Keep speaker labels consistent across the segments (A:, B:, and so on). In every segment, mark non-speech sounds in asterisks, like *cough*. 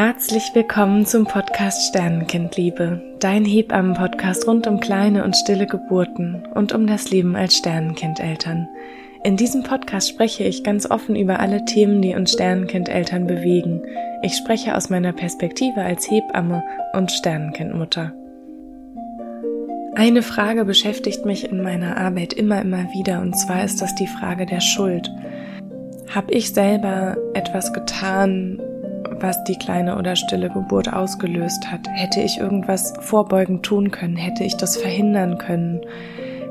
A: Herzlich willkommen zum Podcast Sternenkindliebe, dein Hebammen-Podcast rund um kleine und stille Geburten und um das Leben als Sternenkindeltern. In diesem Podcast spreche ich ganz offen über alle Themen, die uns Sternenkindeltern bewegen. Ich spreche aus meiner Perspektive als Hebamme und Sternenkindmutter. Eine Frage beschäftigt mich in meiner Arbeit immer, immer wieder, und zwar ist das die Frage der Schuld. Habe ich selber etwas getan, was die kleine oder stille Geburt ausgelöst hat. Hätte ich irgendwas vorbeugend tun können? Hätte ich das verhindern können?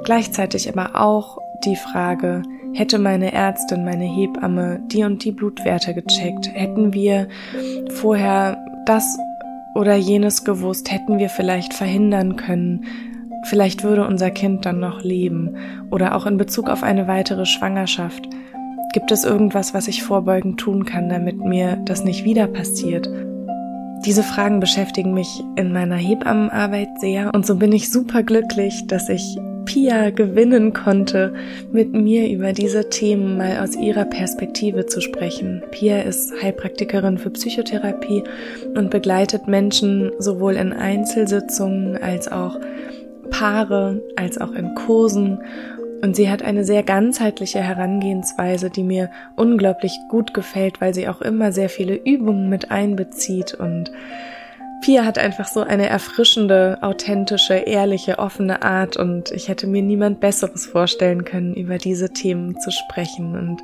A: Gleichzeitig aber auch die Frage, hätte meine Ärztin, meine Hebamme die und die Blutwerte gecheckt? Hätten wir vorher das oder jenes gewusst? Hätten wir vielleicht verhindern können? Vielleicht würde unser Kind dann noch leben. Oder auch in Bezug auf eine weitere Schwangerschaft. Gibt es irgendwas, was ich vorbeugend tun kann, damit mir das nicht wieder passiert? Diese Fragen beschäftigen mich in meiner Hebammenarbeit sehr und so bin ich super glücklich, dass ich Pia gewinnen konnte, mit mir über diese Themen mal aus ihrer Perspektive zu sprechen. Pia ist Heilpraktikerin für Psychotherapie und begleitet Menschen sowohl in Einzelsitzungen als auch Paare, als auch in Kursen und sie hat eine sehr ganzheitliche Herangehensweise, die mir unglaublich gut gefällt, weil sie auch immer sehr viele Übungen mit einbezieht und Pia hat einfach so eine erfrischende, authentische, ehrliche, offene Art und ich hätte mir niemand Besseres vorstellen können, über diese Themen zu sprechen. Und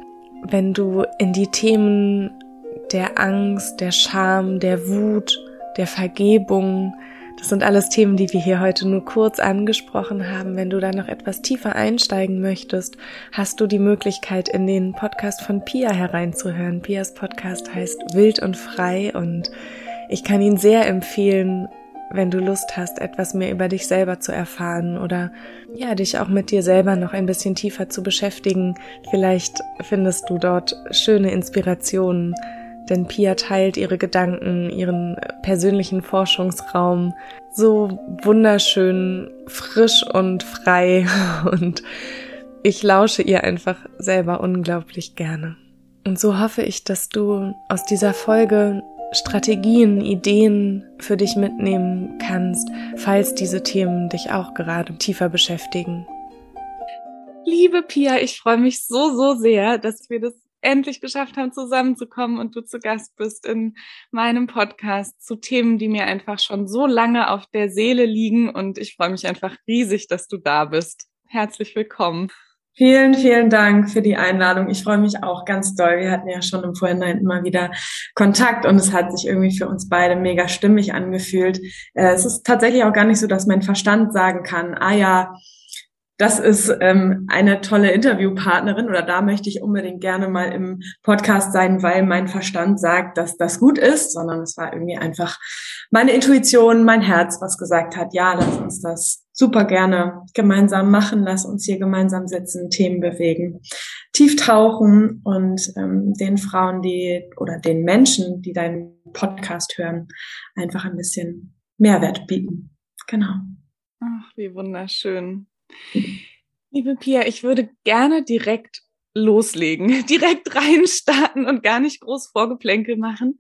A: wenn du in die Themen der Angst, der Scham, der Wut, der Vergebung, das sind alles Themen, die wir hier heute nur kurz angesprochen haben. Wenn du da noch etwas tiefer einsteigen möchtest, hast du die Möglichkeit, in den Podcast von Pia hereinzuhören. Pias Podcast heißt Wild und Frei und ich kann ihn sehr empfehlen, wenn du Lust hast, etwas mehr über dich selber zu erfahren oder ja, dich auch mit dir selber noch ein bisschen tiefer zu beschäftigen. Vielleicht findest du dort schöne Inspirationen denn Pia teilt ihre Gedanken, ihren persönlichen Forschungsraum so wunderschön frisch und frei *laughs* und ich lausche ihr einfach selber unglaublich gerne. Und so hoffe ich, dass du aus dieser Folge Strategien, Ideen für dich mitnehmen kannst, falls diese Themen dich auch gerade tiefer beschäftigen. Liebe Pia, ich freue mich so, so sehr, dass wir das endlich geschafft haben, zusammenzukommen und du zu Gast bist in meinem Podcast zu Themen, die mir einfach schon so lange auf der Seele liegen. Und ich freue mich einfach riesig, dass du da bist. Herzlich willkommen.
B: Vielen, vielen Dank für die Einladung. Ich freue mich auch ganz doll. Wir hatten ja schon im Vorhinein immer wieder Kontakt und es hat sich irgendwie für uns beide mega stimmig angefühlt. Äh, es ist tatsächlich auch gar nicht so, dass mein Verstand sagen kann, ah ja, das ist ähm, eine tolle Interviewpartnerin oder da möchte ich unbedingt gerne mal im Podcast sein, weil mein Verstand sagt, dass das gut ist, sondern es war irgendwie einfach meine Intuition, mein Herz, was gesagt hat, ja, lass uns das super gerne gemeinsam machen, lass uns hier gemeinsam sitzen, Themen bewegen, tief tauchen und ähm, den Frauen, die oder den Menschen, die deinen Podcast hören, einfach ein bisschen Mehrwert bieten. Genau.
A: Ach, wie wunderschön. Liebe Pia, ich würde gerne direkt loslegen, *laughs* direkt reinstarten und gar nicht groß Vorgeplänkel machen.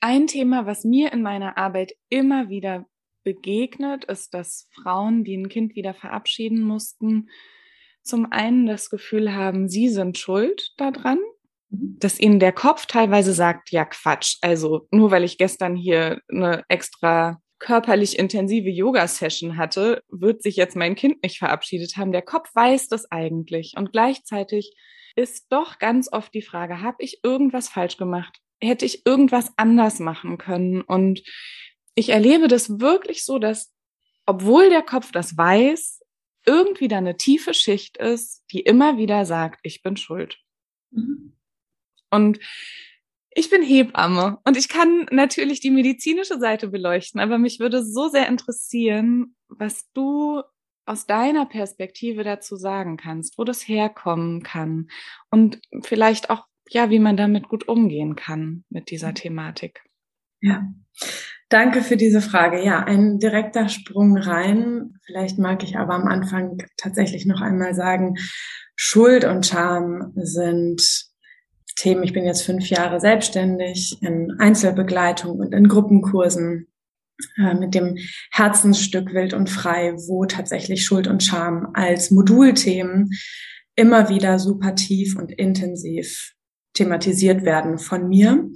A: Ein Thema, was mir in meiner Arbeit immer wieder begegnet, ist, dass Frauen, die ein Kind wieder verabschieden mussten, zum einen das Gefühl haben, sie sind schuld daran, mhm. dass ihnen der Kopf teilweise sagt, ja Quatsch, also nur weil ich gestern hier eine extra körperlich intensive Yoga-Session hatte, wird sich jetzt mein Kind nicht verabschiedet haben. Der Kopf weiß das eigentlich. Und gleichzeitig ist doch ganz oft die Frage, habe ich irgendwas falsch gemacht? Hätte ich irgendwas anders machen können? Und ich erlebe das wirklich so, dass, obwohl der Kopf das weiß, irgendwie da eine tiefe Schicht ist, die immer wieder sagt, ich bin schuld. Mhm. Und ich bin Hebamme und ich kann natürlich die medizinische Seite beleuchten, aber mich würde so sehr interessieren, was du aus deiner Perspektive dazu sagen kannst, wo das herkommen kann und vielleicht auch, ja, wie man damit gut umgehen kann mit dieser. Thematik.
B: Ja, danke für diese Frage. Ja, ein direkter Sprung rein. Vielleicht mag ich aber am Anfang tatsächlich noch einmal sagen, Schuld und Scham sind Themen. Ich bin jetzt fünf Jahre selbstständig in Einzelbegleitung und in Gruppenkursen äh, mit dem Herzensstück Wild und Frei, wo tatsächlich Schuld und Scham als Modulthemen immer wieder super tief und intensiv thematisiert werden von mir.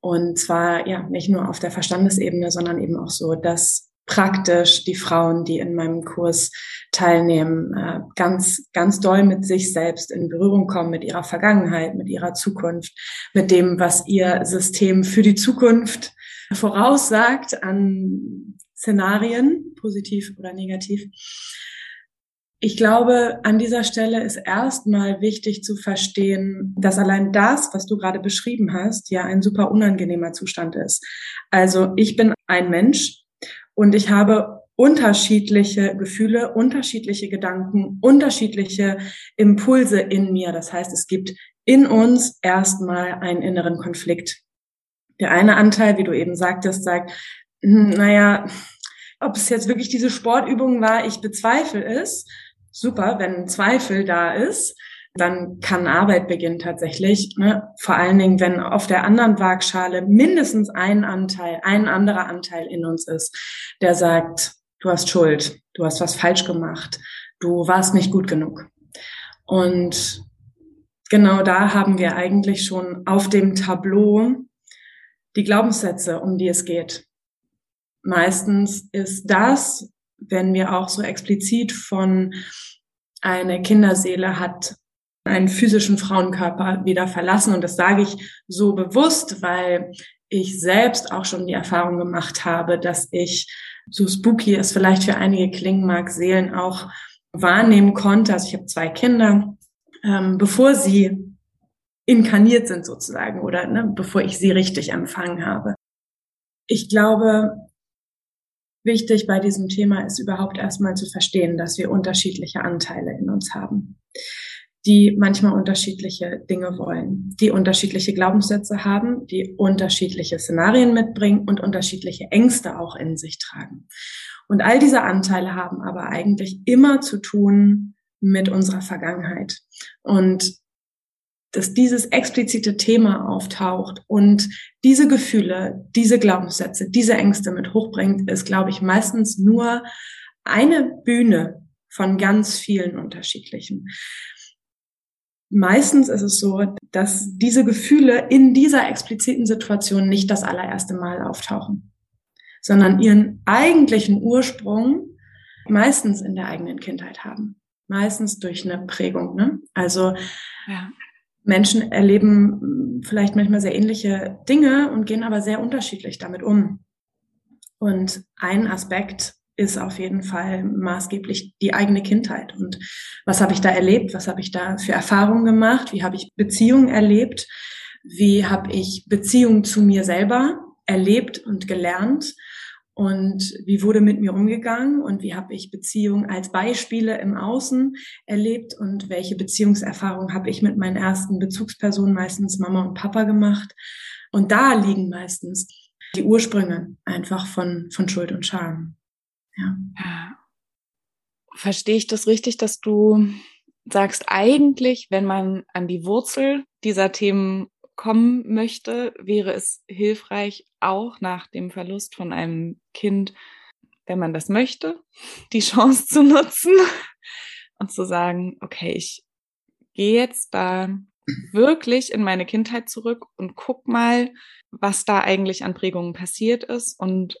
B: Und zwar ja nicht nur auf der Verstandesebene, sondern eben auch so, dass praktisch die Frauen, die in meinem Kurs teilnehmen, äh, ganz, ganz doll mit sich selbst in Berührung kommen, mit ihrer Vergangenheit, mit ihrer Zukunft, mit dem, was ihr System für die Zukunft voraussagt an Szenarien, positiv oder negativ. Ich glaube, an dieser Stelle ist erstmal wichtig zu verstehen, dass allein das, was du gerade beschrieben hast, ja ein super unangenehmer Zustand ist. Also ich bin ein Mensch und ich habe unterschiedliche Gefühle, unterschiedliche Gedanken, unterschiedliche Impulse in mir. Das heißt, es gibt in uns erstmal einen inneren Konflikt. Der eine Anteil, wie du eben sagtest, sagt, hm, naja, ob es jetzt wirklich diese Sportübung war, ich bezweifle es. Super, wenn Zweifel da ist, dann kann Arbeit beginnen tatsächlich. Ne? Vor allen Dingen, wenn auf der anderen Waagschale mindestens ein Anteil, ein anderer Anteil in uns ist, der sagt, du hast Schuld, du hast was falsch gemacht, du warst nicht gut genug. Und genau da haben wir eigentlich schon auf dem Tableau die Glaubenssätze, um die es geht. Meistens ist das, wenn wir auch so explizit von eine Kinderseele hat einen physischen Frauenkörper wieder verlassen. Und das sage ich so bewusst, weil ich selbst auch schon die Erfahrung gemacht habe, dass ich, so spooky es vielleicht für einige klingen mag, Seelen auch wahrnehmen konnte. Also ich habe zwei Kinder, ähm, bevor sie inkarniert sind sozusagen oder ne, bevor ich sie richtig empfangen habe. Ich glaube, wichtig bei diesem Thema ist überhaupt erstmal zu verstehen, dass wir unterschiedliche Anteile in uns haben, die manchmal unterschiedliche Dinge wollen, die unterschiedliche Glaubenssätze haben, die unterschiedliche Szenarien mitbringen und unterschiedliche Ängste auch in sich tragen. Und all diese Anteile haben aber eigentlich immer zu tun mit unserer Vergangenheit. Und dass dieses explizite Thema auftaucht und diese Gefühle, diese Glaubenssätze, diese Ängste mit hochbringt, ist, glaube ich, meistens nur eine Bühne von ganz vielen unterschiedlichen. Meistens ist es so, dass diese Gefühle in dieser expliziten Situation nicht das allererste Mal auftauchen, sondern ihren eigentlichen Ursprung meistens in der eigenen Kindheit haben. Meistens durch eine Prägung. Ne? Also ja. Menschen erleben hm, vielleicht manchmal sehr ähnliche Dinge und gehen aber sehr unterschiedlich damit um. Und ein Aspekt ist auf jeden Fall maßgeblich die eigene Kindheit. Und was habe ich da erlebt? Was habe ich da für Erfahrungen gemacht? Wie habe ich Beziehungen erlebt? Wie habe ich Beziehungen zu mir selber erlebt und gelernt? und wie wurde mit mir umgegangen und wie habe ich Beziehungen als Beispiele im Außen erlebt und welche Beziehungserfahrungen habe ich mit meinen ersten Bezugspersonen, meistens Mama und Papa gemacht. Und da liegen meistens die Ursprünge einfach von, von Schuld und Scham. Ja.
C: Verstehe ich das richtig, dass du sagst, eigentlich, wenn man an die Wurzel dieser Themen kommen möchte, wäre es hilfreich, auch nach dem Verlust von einem Kind, wenn man das möchte, die Chance zu nutzen und zu sagen, okay, ich gehe jetzt da wirklich in meine Kindheit zurück und guck mal, was da eigentlich an Prägungen passiert ist. Und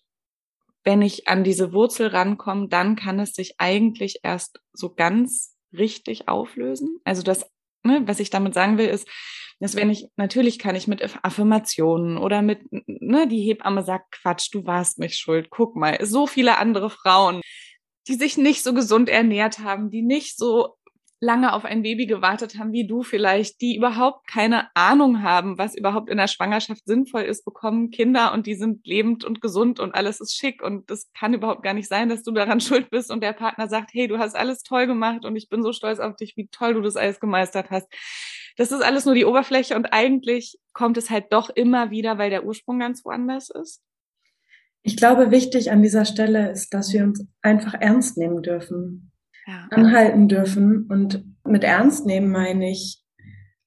C: wenn ich an diese Wurzel rankomme, dann kann es sich eigentlich erst so ganz richtig auflösen. Also das, ne, was ich damit sagen will, ist, dass wenn ich, natürlich kann ich mit Affirmationen oder mit, ne, die Hebamme sagt, Quatsch, du warst nicht schuld. Guck mal, so viele andere Frauen, die sich nicht so gesund ernährt haben, die nicht so lange auf ein Baby gewartet haben wie du vielleicht, die überhaupt keine Ahnung haben, was überhaupt in der Schwangerschaft sinnvoll ist, bekommen Kinder und die sind lebend und gesund und alles ist schick und das kann überhaupt gar nicht sein, dass du daran *laughs* schuld bist und der Partner sagt, hey, du hast alles toll gemacht und ich bin so stolz auf dich, wie toll du das alles gemeistert hast das ist alles nur die Oberfläche und eigentlich kommt es halt doch immer wieder, weil der Ursprung ganz woanders ist.
B: Ich glaube, wichtig an dieser Stelle ist, dass wir uns einfach ernst nehmen dürfen, ja. anhalten dürfen. Und mit ernst nehmen meine ich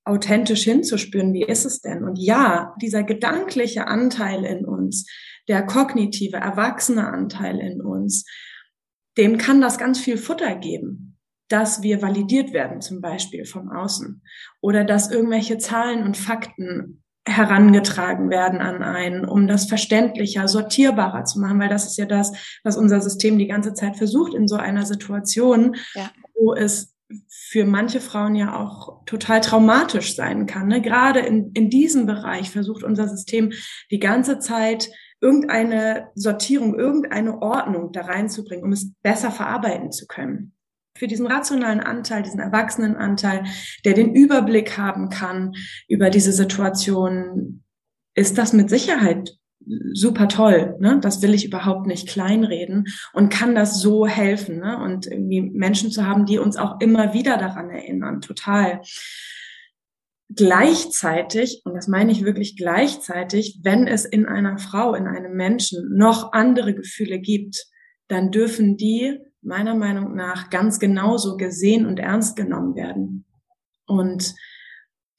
B: authentisch hinzuspüren, wie ist es denn? Und ja, dieser gedankliche Anteil in uns, der kognitive, erwachsene Anteil in uns, dem kann das ganz viel Futter geben, dass wir validiert werden, zum Beispiel vom Außen, oder dass irgendwelche Zahlen und Fakten herangetragen werden an einen, um das verständlicher, sortierbarer zu machen, weil das ist ja das, was unser System die ganze Zeit versucht in so einer Situation, ja. wo es für manche Frauen ja auch total traumatisch sein kann. Ne? Gerade in, in diesem Bereich versucht unser System die ganze Zeit irgendeine Sortierung, irgendeine Ordnung da reinzubringen, um es besser verarbeiten zu können. Für diesen rationalen Anteil, diesen erwachsenen Anteil, der den Überblick haben kann über diese Situation, ist das mit Sicherheit super toll. Ne? Das will ich überhaupt nicht kleinreden und kann das so helfen. Ne? Und irgendwie Menschen zu haben, die uns auch immer wieder daran erinnern, total. Gleichzeitig, und das meine ich wirklich gleichzeitig, wenn es in einer Frau, in einem Menschen noch andere Gefühle gibt, dann dürfen die meiner Meinung nach ganz genauso gesehen und ernst genommen werden. Und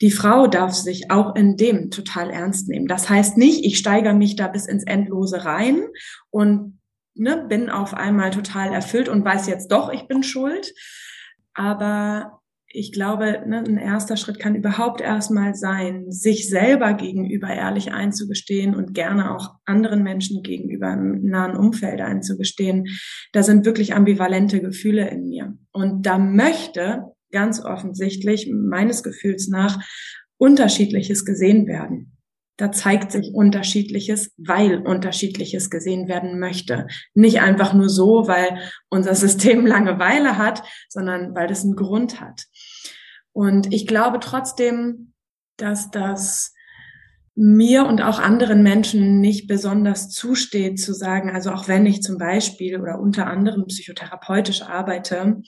B: die Frau darf sich auch in dem total ernst nehmen. Das heißt nicht, ich steigere mich da bis ins Endlose rein und ne, bin auf einmal total erfüllt und weiß jetzt doch, ich bin schuld. Aber ich glaube, ne, ein erster Schritt kann überhaupt erstmal sein, sich selber gegenüber ehrlich einzugestehen und gerne auch anderen Menschen gegenüber im nahen Umfeld einzugestehen. Da sind wirklich ambivalente Gefühle in mir. Und da möchte ganz offensichtlich meines Gefühls nach unterschiedliches gesehen werden. Da zeigt sich unterschiedliches, weil unterschiedliches gesehen werden möchte. Nicht einfach nur so, weil unser System *laughs* Langeweile hat, sondern weil das einen Grund hat. Und ich glaube trotzdem, dass das mir und auch anderen Menschen nicht besonders zusteht zu sagen, also auch wenn ich zum Beispiel oder unter anderem psychotherapeutisch arbeite,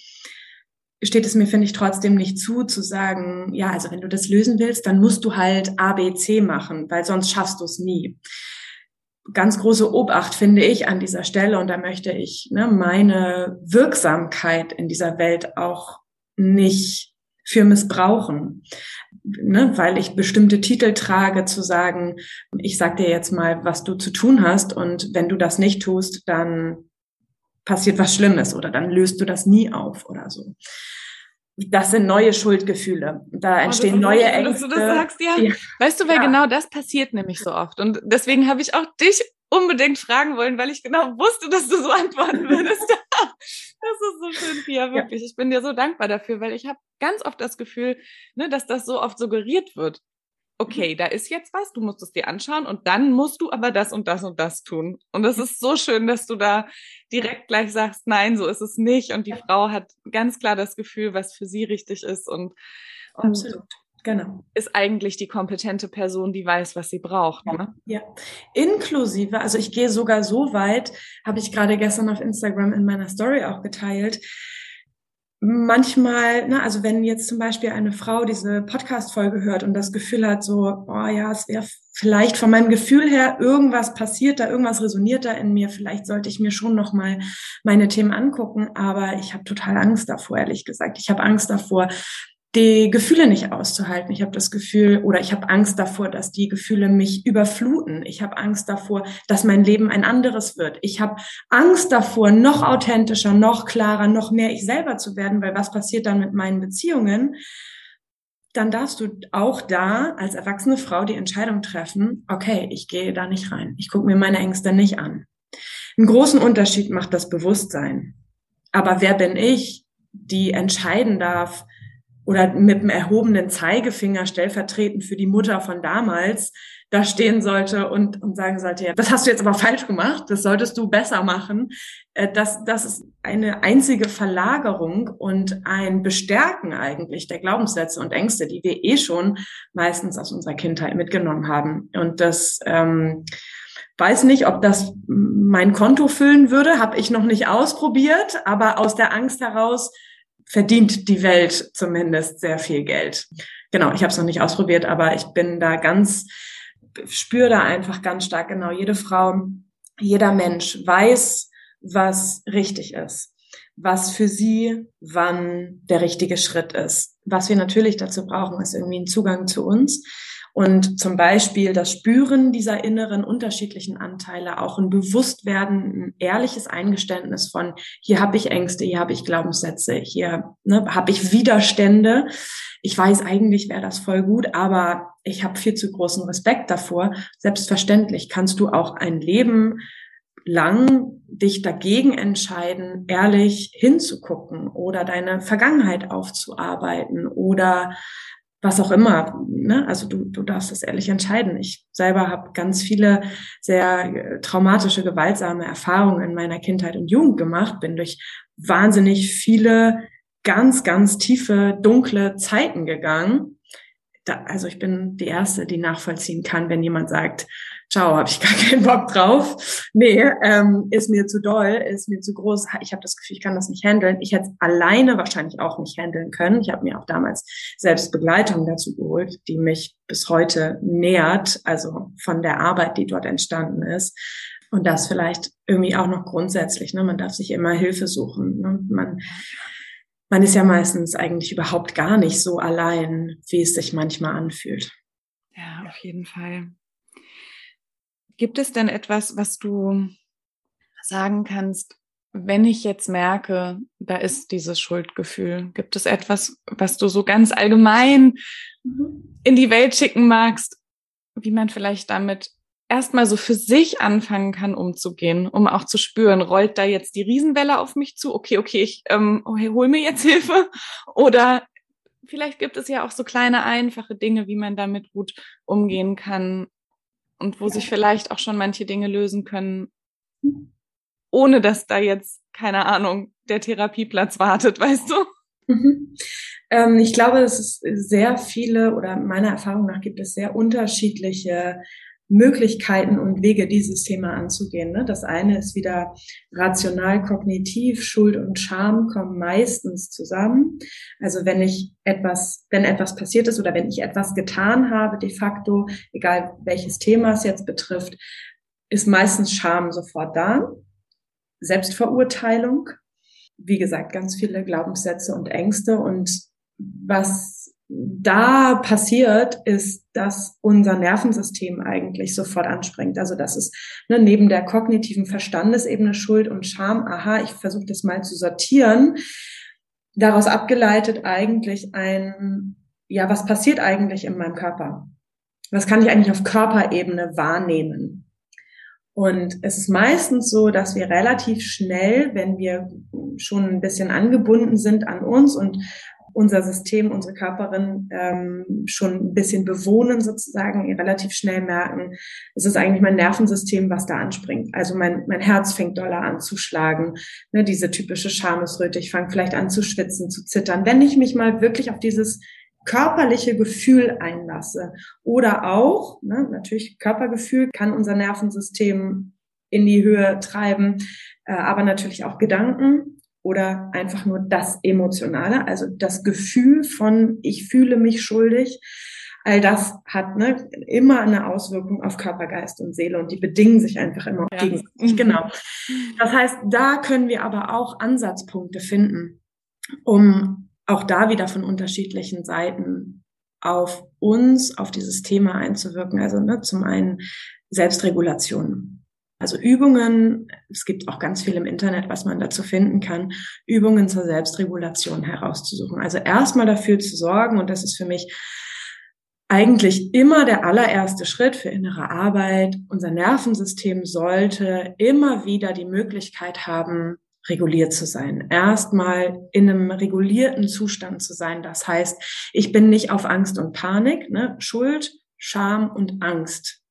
B: steht es mir, finde ich, trotzdem nicht zu, zu sagen, ja, also wenn du das lösen willst, dann musst du halt A, B, C machen, weil sonst schaffst du es nie. Ganz große Obacht finde ich an dieser Stelle und da möchte ich ne, meine Wirksamkeit in dieser Welt auch nicht für missbrauchen, ne, weil ich bestimmte Titel trage, zu sagen, ich sag dir jetzt mal, was du zu tun hast und wenn du das nicht tust, dann passiert was Schlimmes oder dann löst du das nie auf oder so. Das sind neue Schuldgefühle. Da oh, entstehen neue Ängste.
C: Dass du das sagst, ja. ja. Weißt du, weil ja. genau das passiert nämlich so oft. Und deswegen habe ich auch dich unbedingt fragen wollen, weil ich genau wusste, dass du so antworten würdest. *laughs* das ist so schön, Pia, wirklich. Ja. Ich bin dir so dankbar dafür, weil ich habe ganz oft das Gefühl, ne, dass das so oft suggeriert wird okay, da ist jetzt was, du musst es dir anschauen und dann musst du aber das und das und das tun. Und es ist so schön, dass du da direkt gleich sagst, nein, so ist es nicht. Und die Frau hat ganz klar das Gefühl, was für sie richtig ist und, und Absolut. Genau. Ist eigentlich die kompetente Person, die weiß, was sie braucht.
B: Ja, ne? ja. Inklusive, also ich gehe sogar so weit, habe ich gerade gestern auf Instagram in meiner Story auch geteilt, manchmal, ne, also wenn jetzt zum Beispiel eine Frau diese Podcast-Folge hört und das Gefühl hat, so, oh ja, es wäre vielleicht von meinem Gefühl her irgendwas passiert da, irgendwas resoniert da in mir, vielleicht sollte ich mir schon nochmal meine Themen angucken, aber ich habe total Angst davor, ehrlich gesagt. Ich habe Angst davor, die Gefühle nicht auszuhalten. Ich habe das Gefühl oder ich habe Angst davor, dass die Gefühle mich überfluten. Ich habe Angst davor, dass mein Leben ein anderes wird. Ich habe Angst davor, noch authentischer, noch klarer, noch mehr ich selber zu werden, weil was passiert dann mit meinen Beziehungen? Dann darfst du auch da als erwachsene Frau die Entscheidung treffen, okay, ich gehe da nicht rein. Ich gucke mir meine Ängste nicht an. Einen großen Unterschied macht das Bewusstsein. Aber wer bin ich, die entscheiden darf, oder mit dem erhobenen Zeigefinger stellvertretend für die Mutter von damals da stehen sollte und, und sagen sollte, ja, das hast du jetzt aber falsch gemacht, das solltest du besser machen. Äh, das, das ist eine einzige Verlagerung und ein Bestärken eigentlich der Glaubenssätze und Ängste, die wir eh schon meistens aus unserer Kindheit mitgenommen haben. Und das ähm, weiß nicht, ob das mein Konto füllen würde, habe ich noch nicht ausprobiert, aber aus der Angst heraus verdient die Welt zumindest sehr viel Geld. Genau, ich habe es noch nicht ausprobiert, aber ich bin da ganz, spüre da einfach ganz stark genau, jede Frau, jeder Mensch weiß, was richtig ist, was für sie wann der richtige Schritt ist. Was wir natürlich dazu brauchen, ist irgendwie ein Zugang zu uns. Und zum Beispiel das Spüren dieser inneren unterschiedlichen Anteile, auch ein Bewusstwerden, ein ehrliches Eingeständnis von, hier habe ich Ängste, hier habe ich Glaubenssätze, hier ne, habe ich Widerstände. Ich weiß eigentlich wäre das voll gut, aber ich habe viel zu großen Respekt davor. Selbstverständlich kannst du auch ein Leben lang dich dagegen entscheiden, ehrlich hinzugucken oder deine Vergangenheit aufzuarbeiten oder was auch immer. Ne? Also du, du darfst das ehrlich entscheiden. Ich selber habe ganz viele sehr äh, traumatische, gewaltsame Erfahrungen in meiner Kindheit und Jugend gemacht, bin durch wahnsinnig viele ganz, ganz tiefe, dunkle Zeiten gegangen. Da, also ich bin die Erste, die nachvollziehen kann, wenn jemand sagt, ciao, habe ich gar *laughs* keinen Bock drauf. Nee, ähm, ist mir zu doll, ist mir zu groß. Ich habe das Gefühl, ich kann das nicht handeln. Ich hätte es alleine wahrscheinlich auch nicht handeln können. Ich habe mir auch damals selbst Begleitung dazu geholt, die mich bis heute nährt, also von der Arbeit, die dort entstanden ist. Und das vielleicht irgendwie auch noch grundsätzlich. Ne? Man darf sich immer Hilfe suchen. Ne? Man, man ist ja meistens eigentlich überhaupt gar nicht so allein, wie es sich manchmal anfühlt.
C: Ja, auf jeden Fall. Gibt es denn etwas, was du sagen kannst, wenn ich jetzt merke, da ist dieses Schuldgefühl, gibt es etwas, was du so ganz allgemein mhm. in die Welt schicken magst, wie man vielleicht damit erstmal so für sich anfangen kann, umzugehen, um auch zu spüren, rollt da jetzt die Riesenwelle auf mich zu? Okay, okay, ich ähm, okay, hol mir jetzt Hilfe. *laughs* Oder vielleicht gibt es ja auch so kleine, einfache Dinge, wie man damit gut umgehen kann, und wo sich vielleicht auch schon manche Dinge lösen können, ohne dass da jetzt, keine Ahnung, der Therapieplatz wartet, *laughs* weißt du?
B: Mhm. Ähm, ich glaube, dass es sehr viele oder meiner Erfahrung nach gibt es sehr unterschiedliche Möglichkeiten und Wege, dieses Thema anzugehen. Ne? Das eine ist wieder rational, kognitiv, Schuld und Scham kommen meistens zusammen. Also wenn ich etwas, wenn etwas passiert ist oder wenn ich etwas getan habe, de facto, egal welches Thema es jetzt betrifft, ist meistens Scham sofort da. Selbstverurteilung, wie gesagt, ganz viele Glaubenssätze und Ängste und was da passiert, ist, dass unser Nervensystem eigentlich sofort anspringt. Also das ist ne, neben der kognitiven Verstandesebene Schuld und Scham, aha, ich versuche das mal zu sortieren, daraus abgeleitet eigentlich ein, ja, was passiert eigentlich in meinem Körper? Was kann ich eigentlich auf Körperebene wahrnehmen? Und es ist meistens so, dass wir relativ schnell, wenn wir schon ein bisschen angebunden sind an uns und unser System, unsere Körperin ähm, schon ein bisschen bewohnen sozusagen, relativ schnell merken, es ist eigentlich mein Nervensystem, was da anspringt. Also mein, mein Herz fängt doller an zu schlagen, ne, diese typische Schamesröte, ich fange vielleicht an zu schwitzen, zu zittern. Wenn ich mich mal wirklich auf dieses körperliche Gefühl einlasse oder auch, ne, natürlich Körpergefühl kann unser Nervensystem in die Höhe treiben, äh, aber natürlich auch Gedanken oder einfach nur das Emotionale, also das Gefühl von, ich fühle mich schuldig. All das hat ne, immer eine Auswirkung auf Körper, Geist und Seele und die bedingen sich einfach immer ja. gegenseitig. Genau. Das heißt, da können wir aber auch Ansatzpunkte finden, um auch da wieder von unterschiedlichen Seiten auf uns, auf dieses Thema einzuwirken. Also ne, zum einen Selbstregulation. Also Übungen, es gibt auch ganz viel im Internet, was man dazu finden kann, Übungen zur Selbstregulation herauszusuchen. Also erstmal dafür zu sorgen, und das ist für mich eigentlich immer der allererste Schritt für innere Arbeit. Unser Nervensystem sollte immer wieder die Möglichkeit haben, reguliert zu sein. Erstmal in einem regulierten Zustand zu sein. Das heißt, ich bin nicht auf Angst und Panik, ne? Schuld, Scham und Angst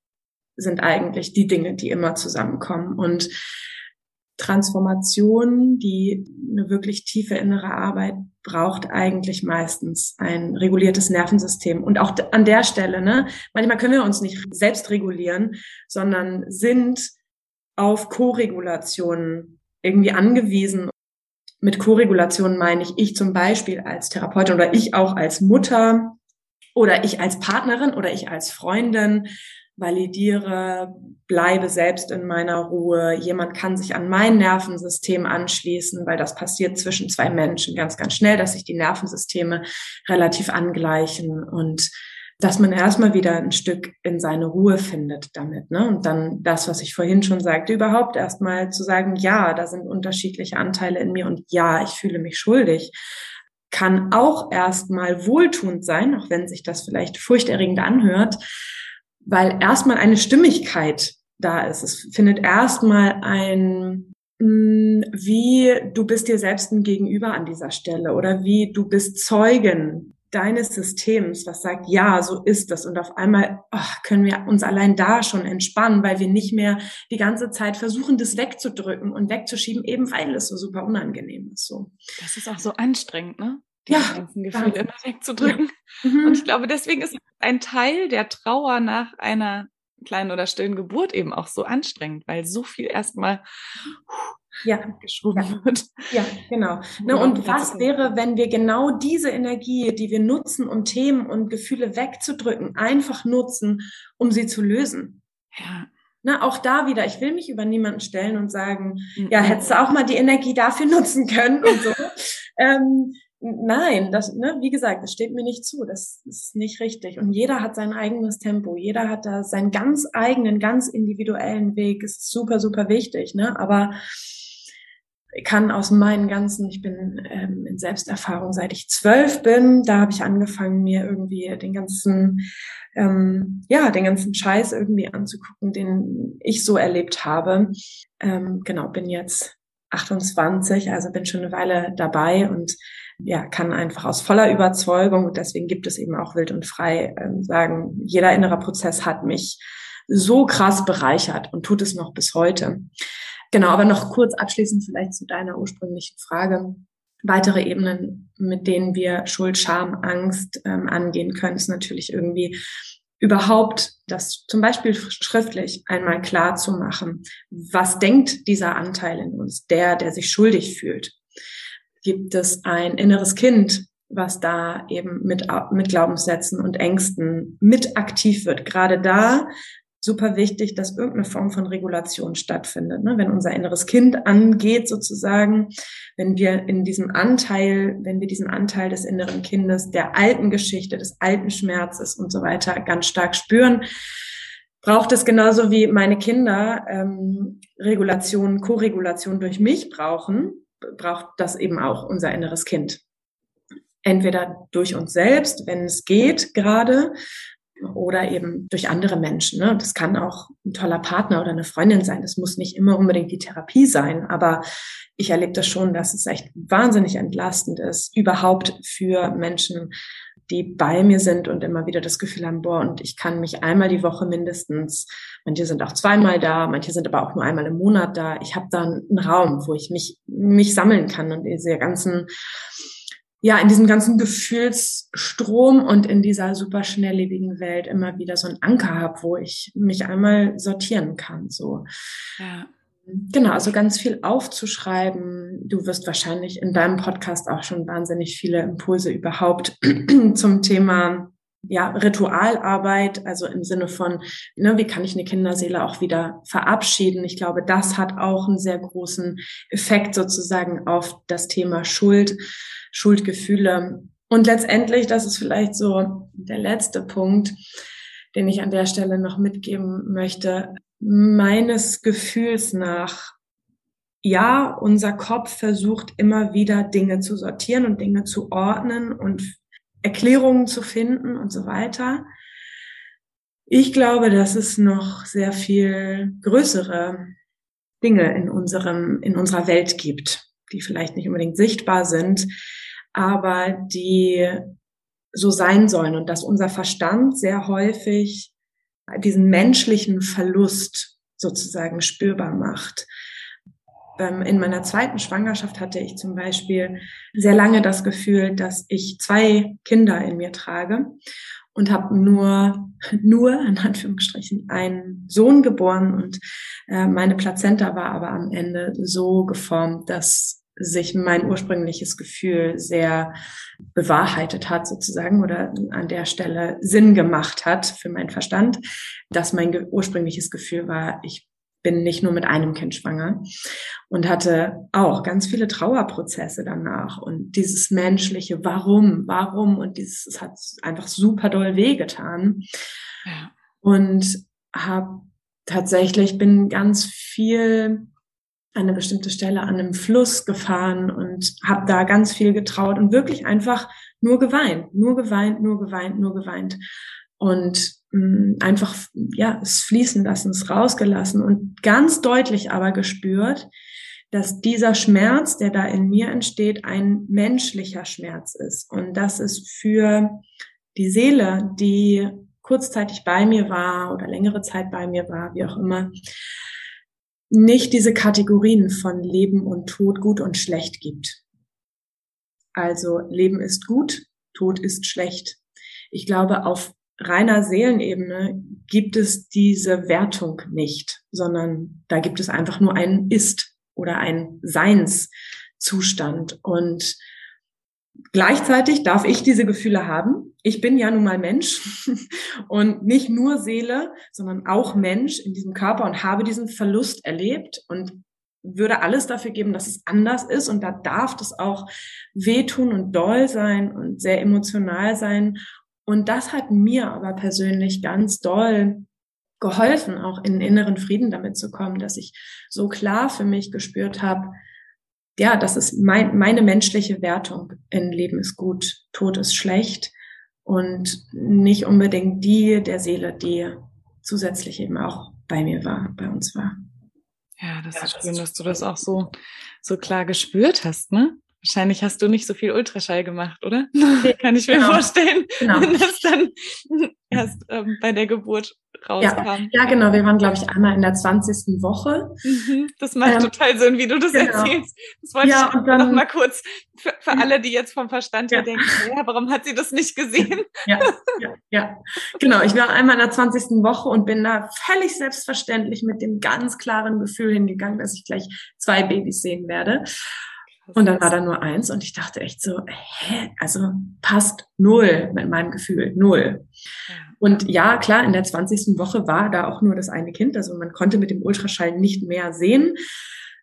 B: sind eigentlich die Dinge, die immer zusammenkommen. Und Transformation, die eine wirklich tiefe innere Arbeit braucht eigentlich meistens ein reguliertes Nervensystem. Und auch an der Stelle, ne, manchmal können wir uns nicht selbst regulieren, sondern sind auf Koregulationen irgendwie angewiesen. Mit Koregulation meine ich, ich zum Beispiel als Therapeutin oder ich auch als Mutter oder ich als Partnerin oder ich als Freundin validiere, bleibe selbst in meiner Ruhe. Jemand kann sich an mein Nervensystem anschließen, weil das passiert zwischen zwei Menschen ganz, ganz schnell, dass sich die Nervensysteme relativ angleichen und dass man erstmal wieder ein Stück in seine Ruhe findet damit. Ne? Und dann das, was ich vorhin schon sagte, überhaupt erstmal zu sagen, ja, da sind unterschiedliche Anteile in mir und ja, ich fühle mich schuldig, kann auch erstmal wohltuend sein, auch wenn sich das vielleicht furchterregend anhört, weil erstmal eine Stimmigkeit da ist. Es findet erstmal ein mm, wie du bist dir selbst ein Gegenüber an dieser Stelle oder wie du bist Zeugen deines Systems, was sagt, ja, so ist das. Und auf einmal oh, können wir uns allein da schon entspannen, weil wir nicht mehr die ganze Zeit versuchen, das wegzudrücken und wegzuschieben, eben weil es so super unangenehm ist. So.
C: Das ist auch so anstrengend, ne? Die ja, ganzen Gefühle immer wegzudrücken. Mhm. Und ich glaube, deswegen ist ein Teil der Trauer nach einer kleinen oder stillen Geburt eben auch so anstrengend, weil so viel erstmal
B: ja. geschoben ja. wird. Ja, genau. Ne, und was wäre, wenn wir genau diese Energie, die wir nutzen, um Themen und Gefühle wegzudrücken, einfach nutzen, um sie zu lösen? Ja. Na, auch da wieder, ich will mich über niemanden stellen und sagen, mhm. ja, hättest du auch mal die Energie dafür nutzen können und so. *laughs* ähm, Nein, das, ne, wie gesagt, das steht mir nicht zu. Das ist nicht richtig. Und jeder hat sein eigenes Tempo. Jeder hat da seinen ganz eigenen, ganz individuellen Weg. Ist super, super wichtig. Ne? Aber ich kann aus meinen ganzen, ich bin ähm, in Selbsterfahrung, seit ich zwölf bin, da habe ich angefangen, mir irgendwie den ganzen, ähm, ja, den ganzen Scheiß irgendwie anzugucken, den ich so erlebt habe. Ähm, genau, bin jetzt 28, also bin schon eine Weile dabei und ja, kann einfach aus voller Überzeugung, und deswegen gibt es eben auch wild und frei, äh, sagen, jeder innere Prozess hat mich so krass bereichert und tut es noch bis heute. Genau, aber noch kurz abschließend vielleicht zu deiner ursprünglichen Frage. Weitere Ebenen, mit denen wir Schuld, Scham, Angst ähm, angehen können, ist natürlich irgendwie überhaupt das zum Beispiel schriftlich einmal klar zu machen. Was denkt dieser Anteil in uns, der, der sich schuldig fühlt? Gibt es ein inneres Kind, was da eben mit, mit Glaubenssätzen und Ängsten mit aktiv wird. Gerade da super wichtig, dass irgendeine Form von Regulation stattfindet. Ne? Wenn unser inneres Kind angeht sozusagen, wenn wir in diesem Anteil, wenn wir diesen Anteil des inneren Kindes, der alten Geschichte, des alten Schmerzes und so weiter ganz stark spüren, braucht es genauso wie meine Kinder ähm, Regulation, Koregulation durch mich brauchen, braucht das eben auch unser inneres Kind. Entweder durch uns selbst, wenn es geht gerade, oder eben durch andere Menschen. Ne? Das kann auch ein toller Partner oder eine Freundin sein. Das muss nicht immer unbedingt die Therapie sein, aber ich erlebe das schon, dass es echt wahnsinnig entlastend ist, überhaupt für Menschen, die bei mir sind und immer wieder das Gefühl haben, boah, und ich kann mich einmal die Woche mindestens, manche sind auch zweimal da, manche sind aber auch nur einmal im Monat da. Ich habe da einen Raum, wo ich mich, mich sammeln kann und diese ganzen, ja, in diesem ganzen Gefühlsstrom und in dieser super schnelllebigen Welt immer wieder so einen Anker habe, wo ich mich einmal sortieren kann, so. Ja. Genau, also ganz viel aufzuschreiben. Du wirst wahrscheinlich in deinem Podcast auch schon wahnsinnig viele Impulse überhaupt *clears throat* zum Thema ja, Ritualarbeit, also im Sinne von, ne, wie kann ich eine Kinderseele auch wieder verabschieden? Ich glaube, das hat auch einen sehr großen Effekt sozusagen auf das Thema Schuld, Schuldgefühle. Und letztendlich, das ist vielleicht so der letzte Punkt, den ich an der Stelle noch mitgeben möchte meines Gefühls nach, ja, unser Kopf versucht immer wieder Dinge zu sortieren und Dinge zu ordnen und Erklärungen zu finden und so weiter. Ich glaube, dass es noch sehr viel größere Dinge in unserem, in unserer Welt gibt, die vielleicht nicht unbedingt sichtbar sind, aber die so sein sollen und dass unser Verstand sehr häufig diesen menschlichen Verlust sozusagen spürbar macht. In meiner zweiten Schwangerschaft hatte ich zum Beispiel sehr lange das Gefühl, dass ich zwei Kinder in mir trage und habe nur, nur in Anführungsstrichen einen Sohn geboren und äh, meine Plazenta war aber am Ende so geformt, dass sich mein ursprüngliches Gefühl sehr bewahrheitet hat sozusagen oder an der Stelle Sinn gemacht hat für meinen Verstand, dass mein ursprüngliches Gefühl war, ich bin nicht nur mit einem Kind schwanger und hatte auch ganz viele Trauerprozesse danach und dieses menschliche Warum, warum und dieses es hat einfach super doll wehgetan ja. und habe tatsächlich bin ganz viel an eine bestimmte Stelle an einem Fluss gefahren und habe da ganz viel getraut und wirklich einfach nur geweint, nur geweint, nur geweint, nur geweint. Und mh, mm, einfach ja es fließen lassen, es rausgelassen und ganz deutlich aber gespürt, dass dieser Schmerz, der da in mir entsteht, ein menschlicher Schmerz ist. Und dass es für die Seele, die kurzzeitig bei mir war oder längere Zeit bei mir war, wie auch immer, nicht diese Kategorien von Leben und Tod, gut und schlecht gibt. Also Leben ist gut, Tod ist schlecht. Ich glaube, auf reiner Seelenebene gibt es diese Wertung nicht, sondern da gibt es einfach nur ein Ist oder ein Seinszustand. Und Gleichzeitig darf ich diese Gefühle haben. Ich bin ja nun mal Mensch *laughs* und nicht nur Seele, sondern auch Mensch in diesem Körper und habe diesen Verlust erlebt und würde alles dafür geben, dass es anders ist und da darf das auch wehtun und doll sein und sehr emotional sein. Und das hat mir aber persönlich ganz doll geholfen, auch in inneren Frieden damit zu kommen, dass ich so klar für mich gespürt habe, ja, das ist mein, meine menschliche Wertung. Ein Leben ist gut, Tod ist schlecht und nicht unbedingt die der Seele, die zusätzlich eben auch bei mir war, bei uns war.
C: Ja, das ja, ist schön, dass du das auch so, so klar gespürt hast, ne? Wahrscheinlich hast du nicht so viel Ultraschall gemacht, oder? *laughs* Nee, Kann ich mir genau. vorstellen, genau. wenn das dann *laughs* erst ähm, bei der Geburt rauskam.
B: Ja, ja genau. Wir waren, glaube ich, einmal in der 20. Woche.
C: Mhm, das macht ähm, total Sinn, wie du das genau. erzählst. Das wollte ja, ich dann, noch mal kurz für, für alle, die jetzt vom Verstand her denken, ja, warum hat sie das nicht gesehen?
B: Ja, ja, ja. Genau. Ich war einmal in der 20. Woche und bin da völlig selbstverständlich mit dem ganz klaren Gefühl hingegangen, dass ich gleich zwei Babys sehen werde. Und dann war da nur eins und ich dachte echt so, hä, also passt null mit meinem Gefühl, null. Und ja, klar, in der 20. Woche war da auch nur das eine Kind, also man konnte mit dem Ultraschall nicht mehr sehen.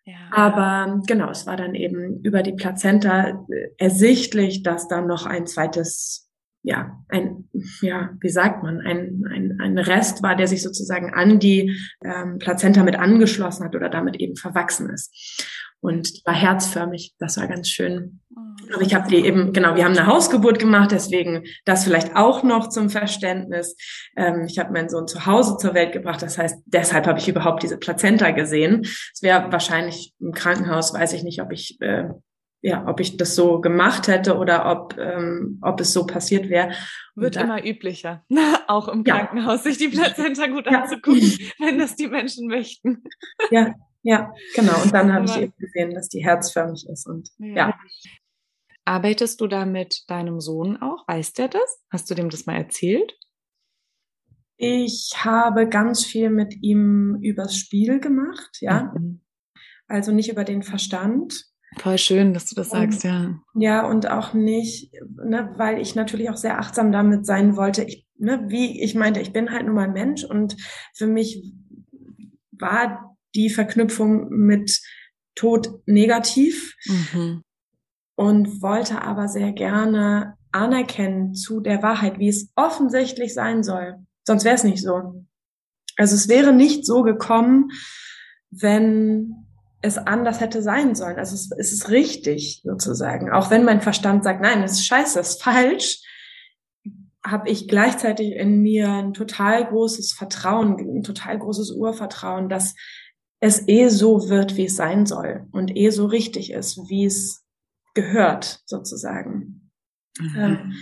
B: Ja. Aber genau, es war dann eben über die Plazenta ersichtlich, dass da noch ein zweites ja, ein, ja, wie sagt man, ein, ein, ein Rest war, der sich sozusagen an die ähm, Plazenta mit angeschlossen hat oder damit eben verwachsen ist und war herzförmig. Das war ganz schön. Aber oh. ich habe die eben, genau, wir haben eine Hausgeburt gemacht, deswegen das vielleicht auch noch zum Verständnis. Ähm, ich habe meinen Sohn zu Hause zur Welt gebracht, das heißt, deshalb habe ich überhaupt diese Plazenta gesehen. Es wäre wahrscheinlich im Krankenhaus, weiß ich nicht, ob ich äh, ja, ob ich das so gemacht hätte oder ob, ähm, ob es so passiert wäre.
C: Wird da, immer üblicher, auch im Krankenhaus, ja. sich die Plazenta gut ja. anzugucken, wenn das die Menschen möchten.
B: Ja, ja, genau. Und dann habe ich eben gesehen, dass die herzförmig ist. Und ja. ja.
C: Arbeitest du da mit deinem Sohn auch? Weiß der das? Hast du dem das mal erzählt?
B: Ich habe ganz viel mit ihm übers Spiel gemacht, ja. Mhm. Also nicht über den Verstand.
C: Voll schön, dass du das sagst,
B: und,
C: ja.
B: Ja, und auch nicht, ne, weil ich natürlich auch sehr achtsam damit sein wollte. Ich, ne, wie ich meinte, ich bin halt nun mal Mensch und für mich war die Verknüpfung mit Tod negativ mhm. und wollte aber sehr gerne anerkennen zu der Wahrheit, wie es offensichtlich sein soll. Sonst wäre es nicht so. Also es wäre nicht so gekommen, wenn es anders hätte sein sollen. Also es, es ist richtig sozusagen. Auch wenn mein Verstand sagt, nein, das ist scheiße, das ist falsch, habe ich gleichzeitig in mir ein total großes Vertrauen, ein total großes Urvertrauen, dass es eh so wird, wie es sein soll und eh so richtig ist, wie es gehört, sozusagen. Mhm. Ähm,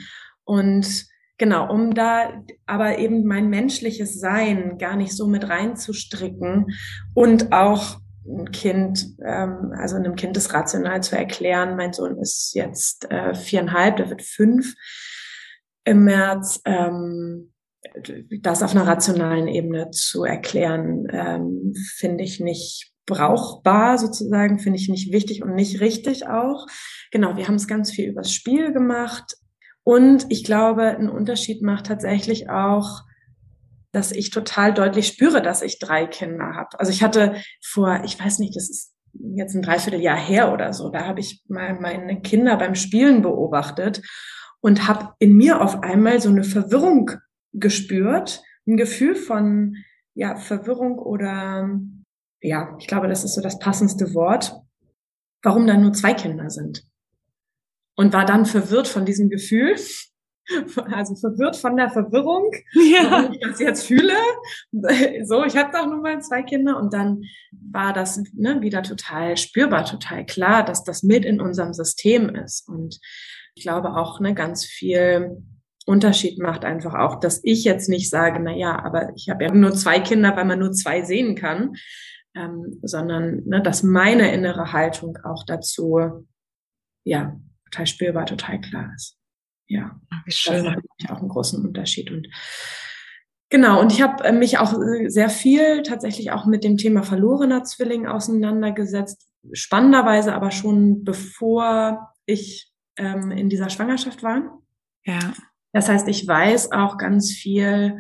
B: und genau, um da aber eben mein menschliches Sein gar nicht so mit reinzustricken und auch ein Kind, ähm, also einem Kind das rational zu erklären. Mein Sohn ist jetzt äh, viereinhalb, der wird fünf im März. Ähm, das auf einer rationalen Ebene zu erklären, ähm, finde ich nicht brauchbar sozusagen, finde ich nicht wichtig und nicht richtig auch. Genau, wir haben es ganz viel übers Spiel gemacht. Und ich glaube, ein Unterschied macht tatsächlich auch, dass ich total deutlich spüre, dass ich drei Kinder habe. Also ich hatte vor, ich weiß nicht, das ist jetzt ein Dreivierteljahr her oder so, da habe ich mal meine Kinder beim Spielen beobachtet und habe in mir auf einmal so eine Verwirrung gespürt, ein Gefühl von ja Verwirrung oder ja, ich glaube, das ist so das passendste Wort, warum da nur zwei Kinder sind. Und war dann verwirrt von diesem Gefühl, *laughs* also verwirrt von der Verwirrung, ja. warum ich das jetzt fühle. So, ich habe doch nun mal zwei Kinder und dann war das ne, wieder total spürbar, total klar, dass das mit in unserem System ist. Und ich glaube auch ne, ganz viel Unterschied macht einfach auch, dass ich jetzt nicht sage, na ja, aber ich habe ja nur zwei Kinder, weil man nur zwei sehen kann, ähm, sondern ne, dass meine innere Haltung auch dazu, ja, total spürbar, total klar ist. Ja, Wie schön. das macht auch einen großen Unterschied und Genau, und ich habe äh, mich auch äh, sehr viel tatsächlich auch mit dem Thema verlorener Zwilling auseinandergesetzt. Spannenderweise aber schon bevor ich ähm, in dieser Schwangerschaft war. Ja. Das heißt, ich weiß auch ganz viel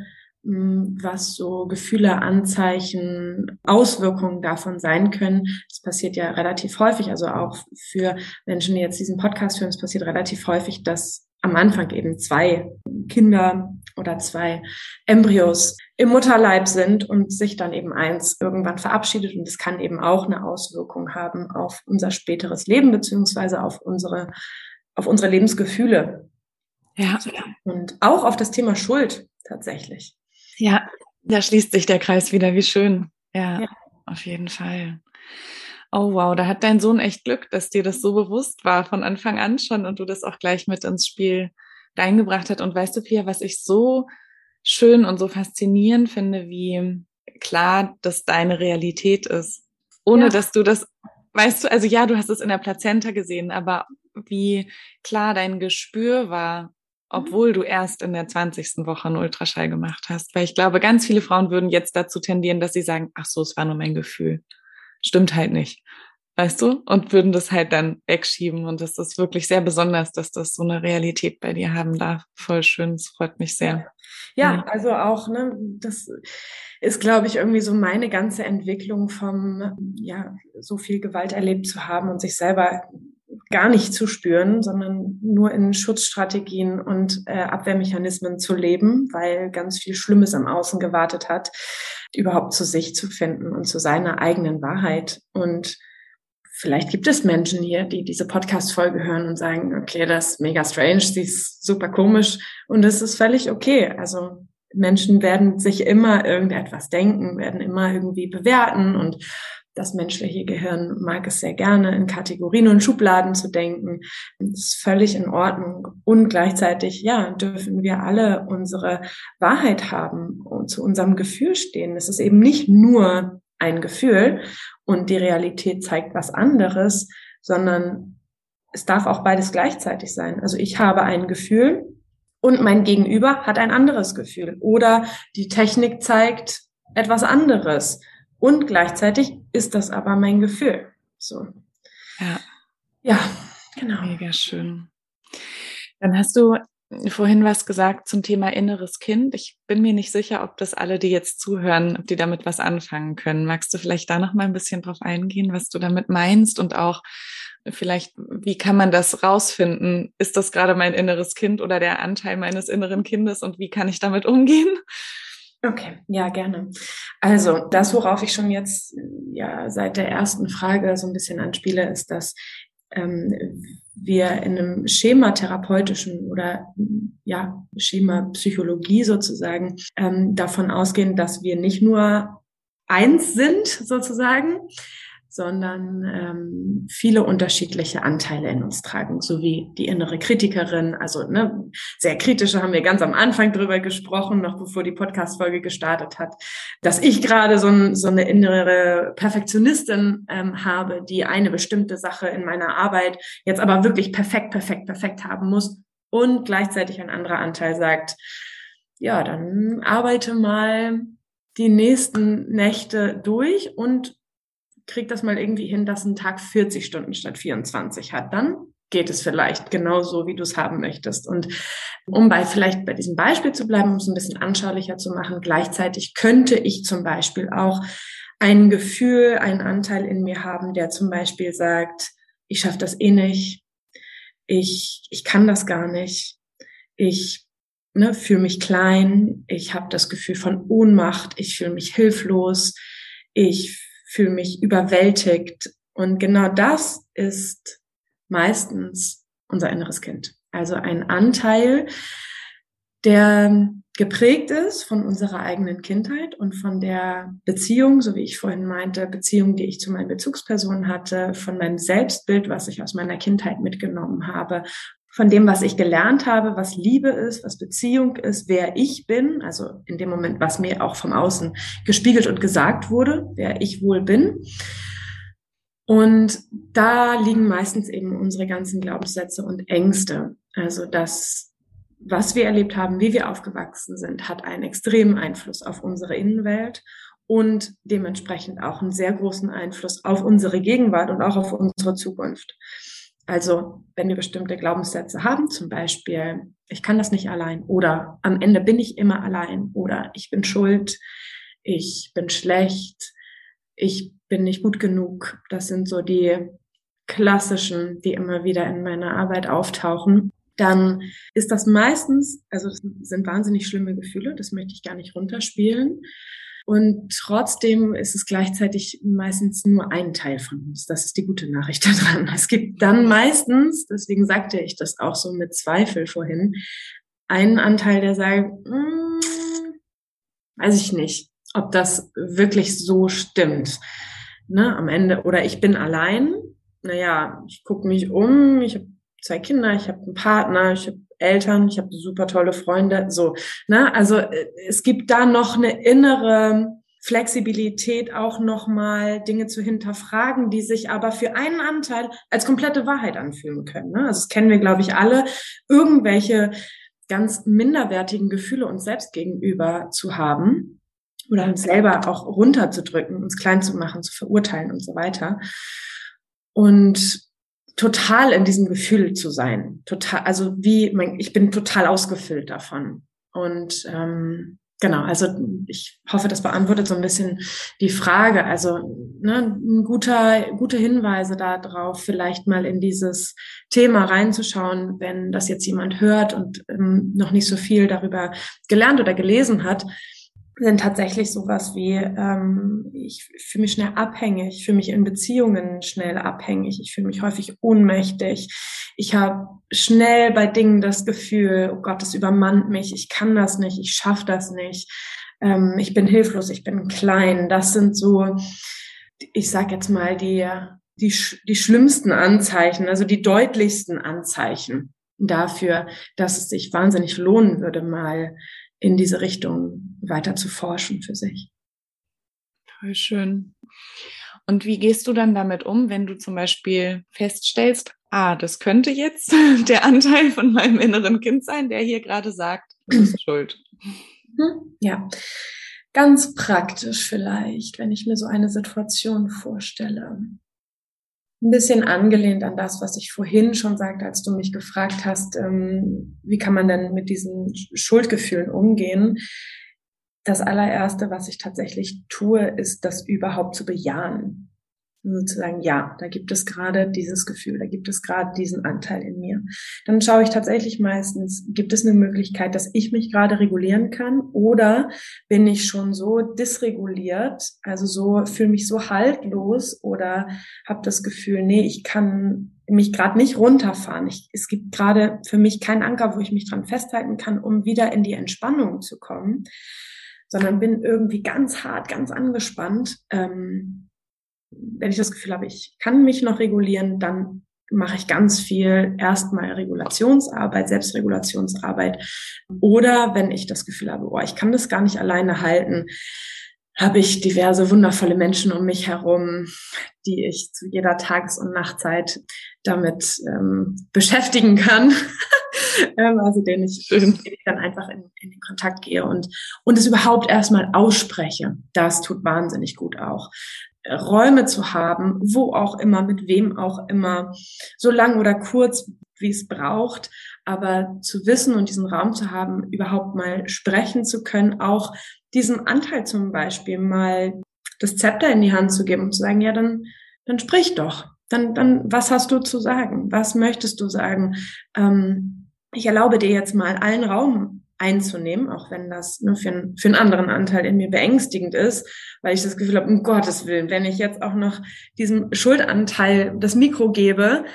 B: hm, was so Gefühle, Anzeichen, Auswirkungen davon sein können. Das passiert ja relativ häufig, also auch für Menschen, die jetzt diesen Podcast hören, es passiert relativ häufig, dass am Anfang eben zwei Kinder oder zwei Embryos im Mutterleib sind und sich dann eben eins irgendwann verabschiedet. Und es kann eben auch eine Auswirkung haben auf unser späteres Leben beziehungsweise auf unsere, auf unsere Lebensgefühle. Ja. Und auch auf das Thema Schuld tatsächlich.
C: Ja, da schließt sich der Kreis wieder. Wie schön. Ja, ja, auf jeden Fall. Oh wow, da hat dein Sohn echt Glück, dass dir das so bewusst war von Anfang an schon und du das auch gleich mit ins Spiel reingebracht hast. Und weißt du, Pia, was ich so schön und so faszinierend finde, wie klar das deine Realität ist. Ohne ja. dass du das, weißt du, also ja, du hast es in der Plazenta gesehen, aber wie klar dein Gespür war. Obwohl du erst in der 20. Woche einen Ultraschall gemacht hast. Weil ich glaube, ganz viele Frauen würden jetzt dazu tendieren, dass sie sagen, ach so, es war nur mein Gefühl. Stimmt halt nicht. Weißt du? Und würden das halt dann wegschieben. Und das ist wirklich sehr besonders, dass das so eine Realität bei dir haben darf. Voll schön. Es freut mich sehr.
B: Ja, ja, also auch, ne, das ist, glaube ich, irgendwie so meine ganze Entwicklung vom, ja, so viel Gewalt erlebt zu haben und sich selber gar nicht zu spüren, sondern nur in Schutzstrategien und äh, Abwehrmechanismen zu leben, weil ganz viel Schlimmes im Außen gewartet hat, überhaupt zu sich zu finden und zu seiner eigenen Wahrheit. Und vielleicht gibt es Menschen hier, die diese Podcast-Folge hören und sagen, okay, das ist mega strange, sie ist super komisch und es ist völlig okay. Also Menschen werden sich immer irgendetwas denken, werden immer irgendwie bewerten und das menschliche Gehirn mag es sehr gerne, in Kategorien und Schubladen zu denken. Das ist völlig in Ordnung. Und gleichzeitig, ja, dürfen wir alle unsere Wahrheit haben und zu unserem Gefühl stehen. Es ist eben nicht nur ein Gefühl und die Realität zeigt was anderes, sondern es darf auch beides gleichzeitig sein. Also ich habe ein Gefühl und mein Gegenüber hat ein anderes Gefühl. Oder die Technik zeigt etwas anderes. Und gleichzeitig ist das aber mein Gefühl. So.
C: Ja. Ja, genau. Mega schön. Dann hast du vorhin was gesagt zum Thema inneres Kind. Ich bin mir nicht sicher, ob das alle, die jetzt zuhören, ob die damit was anfangen können. Magst du vielleicht da noch mal ein bisschen drauf eingehen, was du damit meinst und auch vielleicht, wie kann man das rausfinden? Ist das gerade mein inneres Kind oder der Anteil meines inneren Kindes und wie kann ich damit umgehen?
B: Okay, ja, gerne. Also das, worauf ich schon jetzt ja seit der ersten Frage so ein bisschen anspiele, ist, dass ähm, wir in einem Schema therapeutischen oder ja Schema sozusagen ähm, davon ausgehen, dass wir nicht nur eins sind sozusagen, sondern ähm, viele unterschiedliche Anteile in uns tragen, so wie die innere Kritikerin. Also ne, sehr kritische haben wir ganz am Anfang drüber gesprochen, noch bevor die Podcast-Folge gestartet hat, dass ich gerade so, ein, so eine innere Perfektionistin ähm, habe, die eine bestimmte Sache in meiner Arbeit jetzt aber wirklich perfekt, perfekt, perfekt haben muss und gleichzeitig ein anderer Anteil sagt, ja, dann arbeite mal die nächsten Nächte durch und krieg das mal irgendwie hin, dass ein Tag 40 Stunden statt 24 hat. Dann geht es vielleicht genau so, wie du es haben möchtest. Und um bei vielleicht bei diesem Beispiel zu bleiben, um es ein bisschen anschaulicher zu machen, gleichzeitig könnte ich zum Beispiel auch ein Gefühl, einen Anteil in mir haben, der zum Beispiel sagt, ich schaffe das eh nicht, ich, ich kann das gar nicht, ich ne, fühle mich klein, ich habe das Gefühl von Ohnmacht, ich fühle mich hilflos, ich fühle mich überwältigt. Und genau das ist meistens unser inneres Kind. Also ein Anteil, der geprägt ist von unserer eigenen Kindheit und von der Beziehung, so wie ich vorhin meinte, Beziehung, die ich zu meinen Bezugspersonen hatte, von meinem Selbstbild, was ich aus meiner Kindheit mitgenommen habe, von dem, was ich gelernt habe, was Liebe ist, was Beziehung ist, wer ich bin, also in dem Moment, was mir auch vom Außen gespiegelt und gesagt wurde, wer ich wohl bin. Und da liegen meistens eben unsere ganzen Glaubenssätze und Ängste. Also das, was wir erlebt haben, wie wir aufgewachsen sind, hat einen extremen Einfluss auf unsere Innenwelt und dementsprechend auch einen sehr großen Einfluss auf unsere Gegenwart und auch auf unsere Zukunft. Also wenn wir bestimmte Glaubenssätze haben, zum Beispiel, ich kann das nicht allein oder am Ende bin ich immer allein oder ich bin schuld, ich bin schlecht, ich bin nicht gut genug. Das sind so die klassischen, die immer wieder in meiner Arbeit auftauchen. Dann ist das meistens, also das sind wahnsinnig schlimme Gefühle, das möchte ich gar nicht runterspielen. Und trotzdem ist es gleichzeitig meistens nur ein Teil von uns. Das ist die gute Nachricht *laughs* daran. Es gibt dann meistens, deswegen sagte ich das auch so mit Zweifel vorhin, einen Anteil, der sagt, mm, weiß ich nicht ob das wirklich so stimmt. Ne, am Ende, oder ich bin allein. Naja, ich gucke mich um, ich habe zwei Kinder, ich habe einen Partner, ich habe Eltern, ich habe super tolle Freunde. So, ne? Also äh, es gibt da noch eine innere Flexibilität, auch nochmal Dinge zu hinterfragen, die sich aber für einen Anteil als komplette Wahrheit anfühlen können. Ne? Also das kennen wir, glaube ich, alle, irgendwelche ganz minderwertigen Gefühle uns selbst gegenüber zu haben oder uns selber auch runterzudrücken, uns klein zu machen, zu verurteilen und so weiter. Und total in diesem Gefühl zu sein. Total, also wie, mein, ich bin total ausgefüllt davon. Und ähm, genau, also ich hoffe, das beantwortet so ein bisschen die Frage. Also ne, ein guter, gute Hinweise darauf, vielleicht mal in dieses Thema reinzuschauen, wenn das jetzt jemand hört und ähm, noch nicht so viel darüber gelernt oder gelesen hat sind tatsächlich sowas wie, ähm, ich fühle mich schnell abhängig, ich fühle mich in Beziehungen schnell abhängig, ich fühle mich häufig ohnmächtig, ich habe schnell bei Dingen das Gefühl, oh Gott, das übermannt mich, ich kann das nicht, ich schaffe das nicht, ähm, ich bin hilflos, ich bin klein. Das sind so, ich sag jetzt mal, die, die, die schlimmsten Anzeichen, also die deutlichsten Anzeichen dafür, dass es sich wahnsinnig lohnen würde, mal in diese Richtung weiter zu forschen für sich.
C: Voll schön. Und wie gehst du dann damit um, wenn du zum Beispiel feststellst, ah, das könnte jetzt *laughs* der Anteil von meinem inneren Kind sein, der hier gerade sagt, du bist schuld.
B: Mhm. Ja, ganz praktisch vielleicht, wenn ich mir so eine Situation vorstelle ein bisschen angelehnt an das, was ich vorhin schon sagte, als du mich gefragt hast, ähm, wie kann man denn mit diesen Schuldgefühlen umgehen. Das allererste, was ich tatsächlich tue, ist, das überhaupt zu bejahen sozusagen, ja, da gibt es gerade dieses Gefühl, da gibt es gerade diesen Anteil in mir. Dann schaue ich tatsächlich meistens, gibt es eine Möglichkeit, dass ich mich gerade regulieren kann oder bin ich schon so dysreguliert, also so fühle mich so haltlos oder habe das Gefühl, nee, ich kann mich gerade nicht runterfahren. Ich, es gibt gerade für mich keinen Anker, wo ich mich dran festhalten kann, um wieder in die Entspannung zu kommen, sondern bin irgendwie ganz hart, ganz angespannt. Ähm, wenn ich das Gefühl habe, ich kann mich noch regulieren, dann mache ich ganz viel erstmal Regulationsarbeit, Selbstregulationsarbeit. Oder wenn ich das Gefühl habe, oh, ich kann das gar nicht alleine halten, habe ich diverse wundervolle Menschen um mich herum, die ich zu jeder Tages- und Nachtzeit damit ähm, beschäftigen kann. *laughs* *laughs* ähm, also denen ich, denen ich dann einfach in, in den Kontakt gehe und, und es überhaupt erstmal ausspreche. Das tut wahnsinnig gut auch Räume zu haben, wo auch immer, mit wem auch immer, so lang oder kurz, wie es braucht, aber zu wissen und diesen Raum zu haben, überhaupt mal sprechen zu können, auch diesem Anteil zum Beispiel mal das Zepter in die Hand zu geben und zu sagen, ja, dann, dann sprich doch. Dann, dann, was hast du zu sagen? Was möchtest du sagen? Ähm, ich erlaube dir jetzt mal allen Raum einzunehmen, auch wenn das nur für, einen, für einen anderen Anteil in mir beängstigend ist, weil ich das Gefühl habe, um Gottes Willen, wenn ich jetzt auch noch diesem Schuldanteil das Mikro gebe,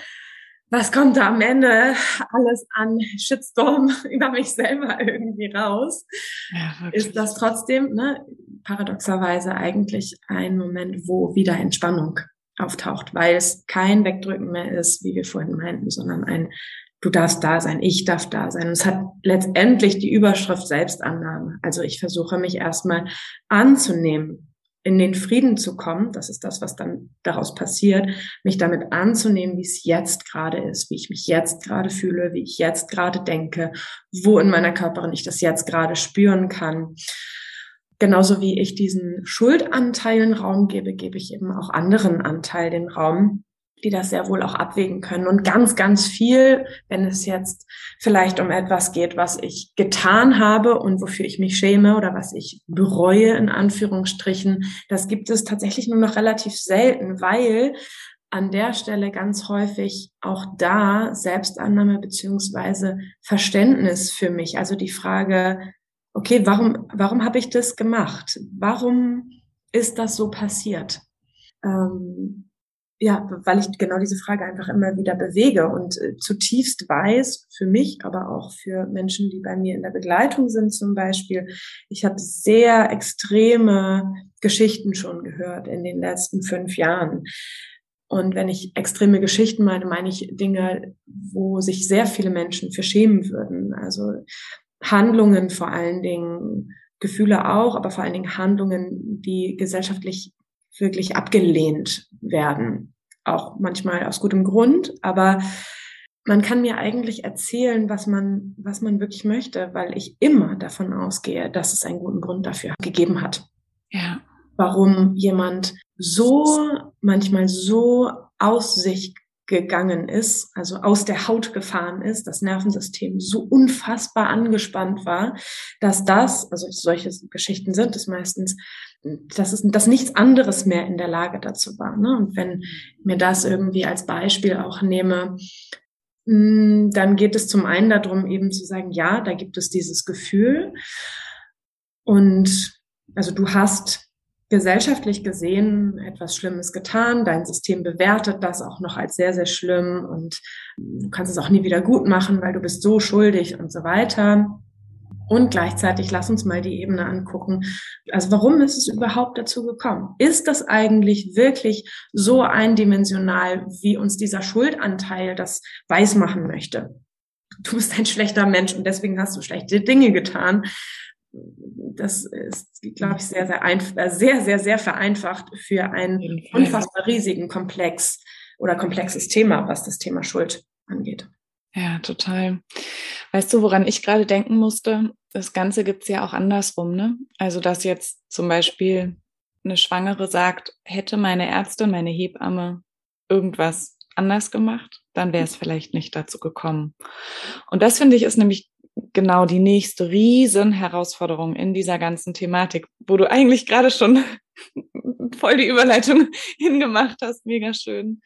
B: was kommt da am Ende alles an Shitstorm *laughs* über mich selber irgendwie raus? Ja, ist das trotzdem ne, paradoxerweise eigentlich ein Moment, wo wieder Entspannung auftaucht, weil es kein Wegdrücken mehr ist, wie wir vorhin meinten, sondern ein du darfst da sein, ich darf da sein. Und es hat letztendlich die Überschrift Selbstannahme. Also ich versuche mich erstmal anzunehmen, in den Frieden zu kommen. Das ist das, was dann daraus passiert, mich damit anzunehmen, wie es jetzt gerade ist, wie ich mich jetzt gerade fühle, wie ich jetzt gerade denke, wo in meiner Körperin ich das jetzt gerade spüren kann. Genauso wie ich diesen Schuldanteilen Raum gebe, gebe ich eben auch anderen Anteilen den Raum, die das sehr wohl auch abwägen können. Und ganz, ganz viel, wenn es jetzt vielleicht um etwas geht, was ich getan habe und wofür ich mich schäme oder was ich bereue, in Anführungsstrichen, das gibt es tatsächlich nur noch relativ selten, weil an der Stelle ganz häufig auch da Selbstannahme beziehungsweise Verständnis für mich. Also die Frage, okay, warum, warum habe ich das gemacht? Warum ist das so passiert? Ähm, ja, weil ich genau diese Frage einfach immer wieder bewege und äh, zutiefst weiß, für mich, aber auch für Menschen, die bei mir in der Begleitung sind zum Beispiel, ich habe sehr extreme Geschichten schon gehört in den letzten fünf Jahren. Und wenn ich extreme Geschichten meine, meine ich Dinge, wo sich sehr viele Menschen für schämen würden. Also Handlungen vor allen Dingen, Gefühle auch, aber vor allen Dingen Handlungen, die gesellschaftlich wirklich abgelehnt werden. Auch manchmal aus gutem Grund, aber man kann mir eigentlich erzählen, was man, was man wirklich möchte, weil ich immer davon ausgehe, dass es einen guten Grund dafür gegeben hat. Ja. Warum jemand so, manchmal so aus sich gegangen ist, also aus der Haut gefahren ist, das Nervensystem so unfassbar angespannt war, dass das, also solche Geschichten sind es meistens, dass es dass nichts anderes mehr in der Lage dazu war. Ne? Und wenn mir das irgendwie als Beispiel auch nehme, hm, dann geht es zum einen darum, eben zu sagen, ja, da gibt es dieses Gefühl. Und also du hast gesellschaftlich gesehen etwas Schlimmes getan, dein System bewertet das auch noch als sehr, sehr schlimm und du kannst es auch nie wieder gut machen, weil du bist so schuldig und so weiter. Und gleichzeitig lass uns mal die Ebene angucken. Also warum ist es überhaupt dazu gekommen? Ist das eigentlich wirklich so eindimensional, wie uns dieser Schuldanteil das weismachen möchte? Du bist ein schlechter Mensch und deswegen hast du schlechte Dinge getan das ist, glaube ich, sehr, sehr, einfach, äh, sehr, sehr, sehr vereinfacht für einen unfassbar riesigen Komplex oder komplexes Thema, was das Thema Schuld angeht.
C: Ja, total. Weißt du, woran ich gerade denken musste? Das Ganze gibt es ja auch andersrum, ne? Also, dass jetzt zum Beispiel eine Schwangere sagt, hätte meine Ärztin, meine Hebamme irgendwas anders gemacht, dann wäre es vielleicht nicht dazu gekommen. Und das finde ich ist nämlich genau die nächste Riesenherausforderung in dieser ganzen Thematik, wo du eigentlich gerade schon *laughs* voll die Überleitung *laughs* hingemacht hast. Mega schön.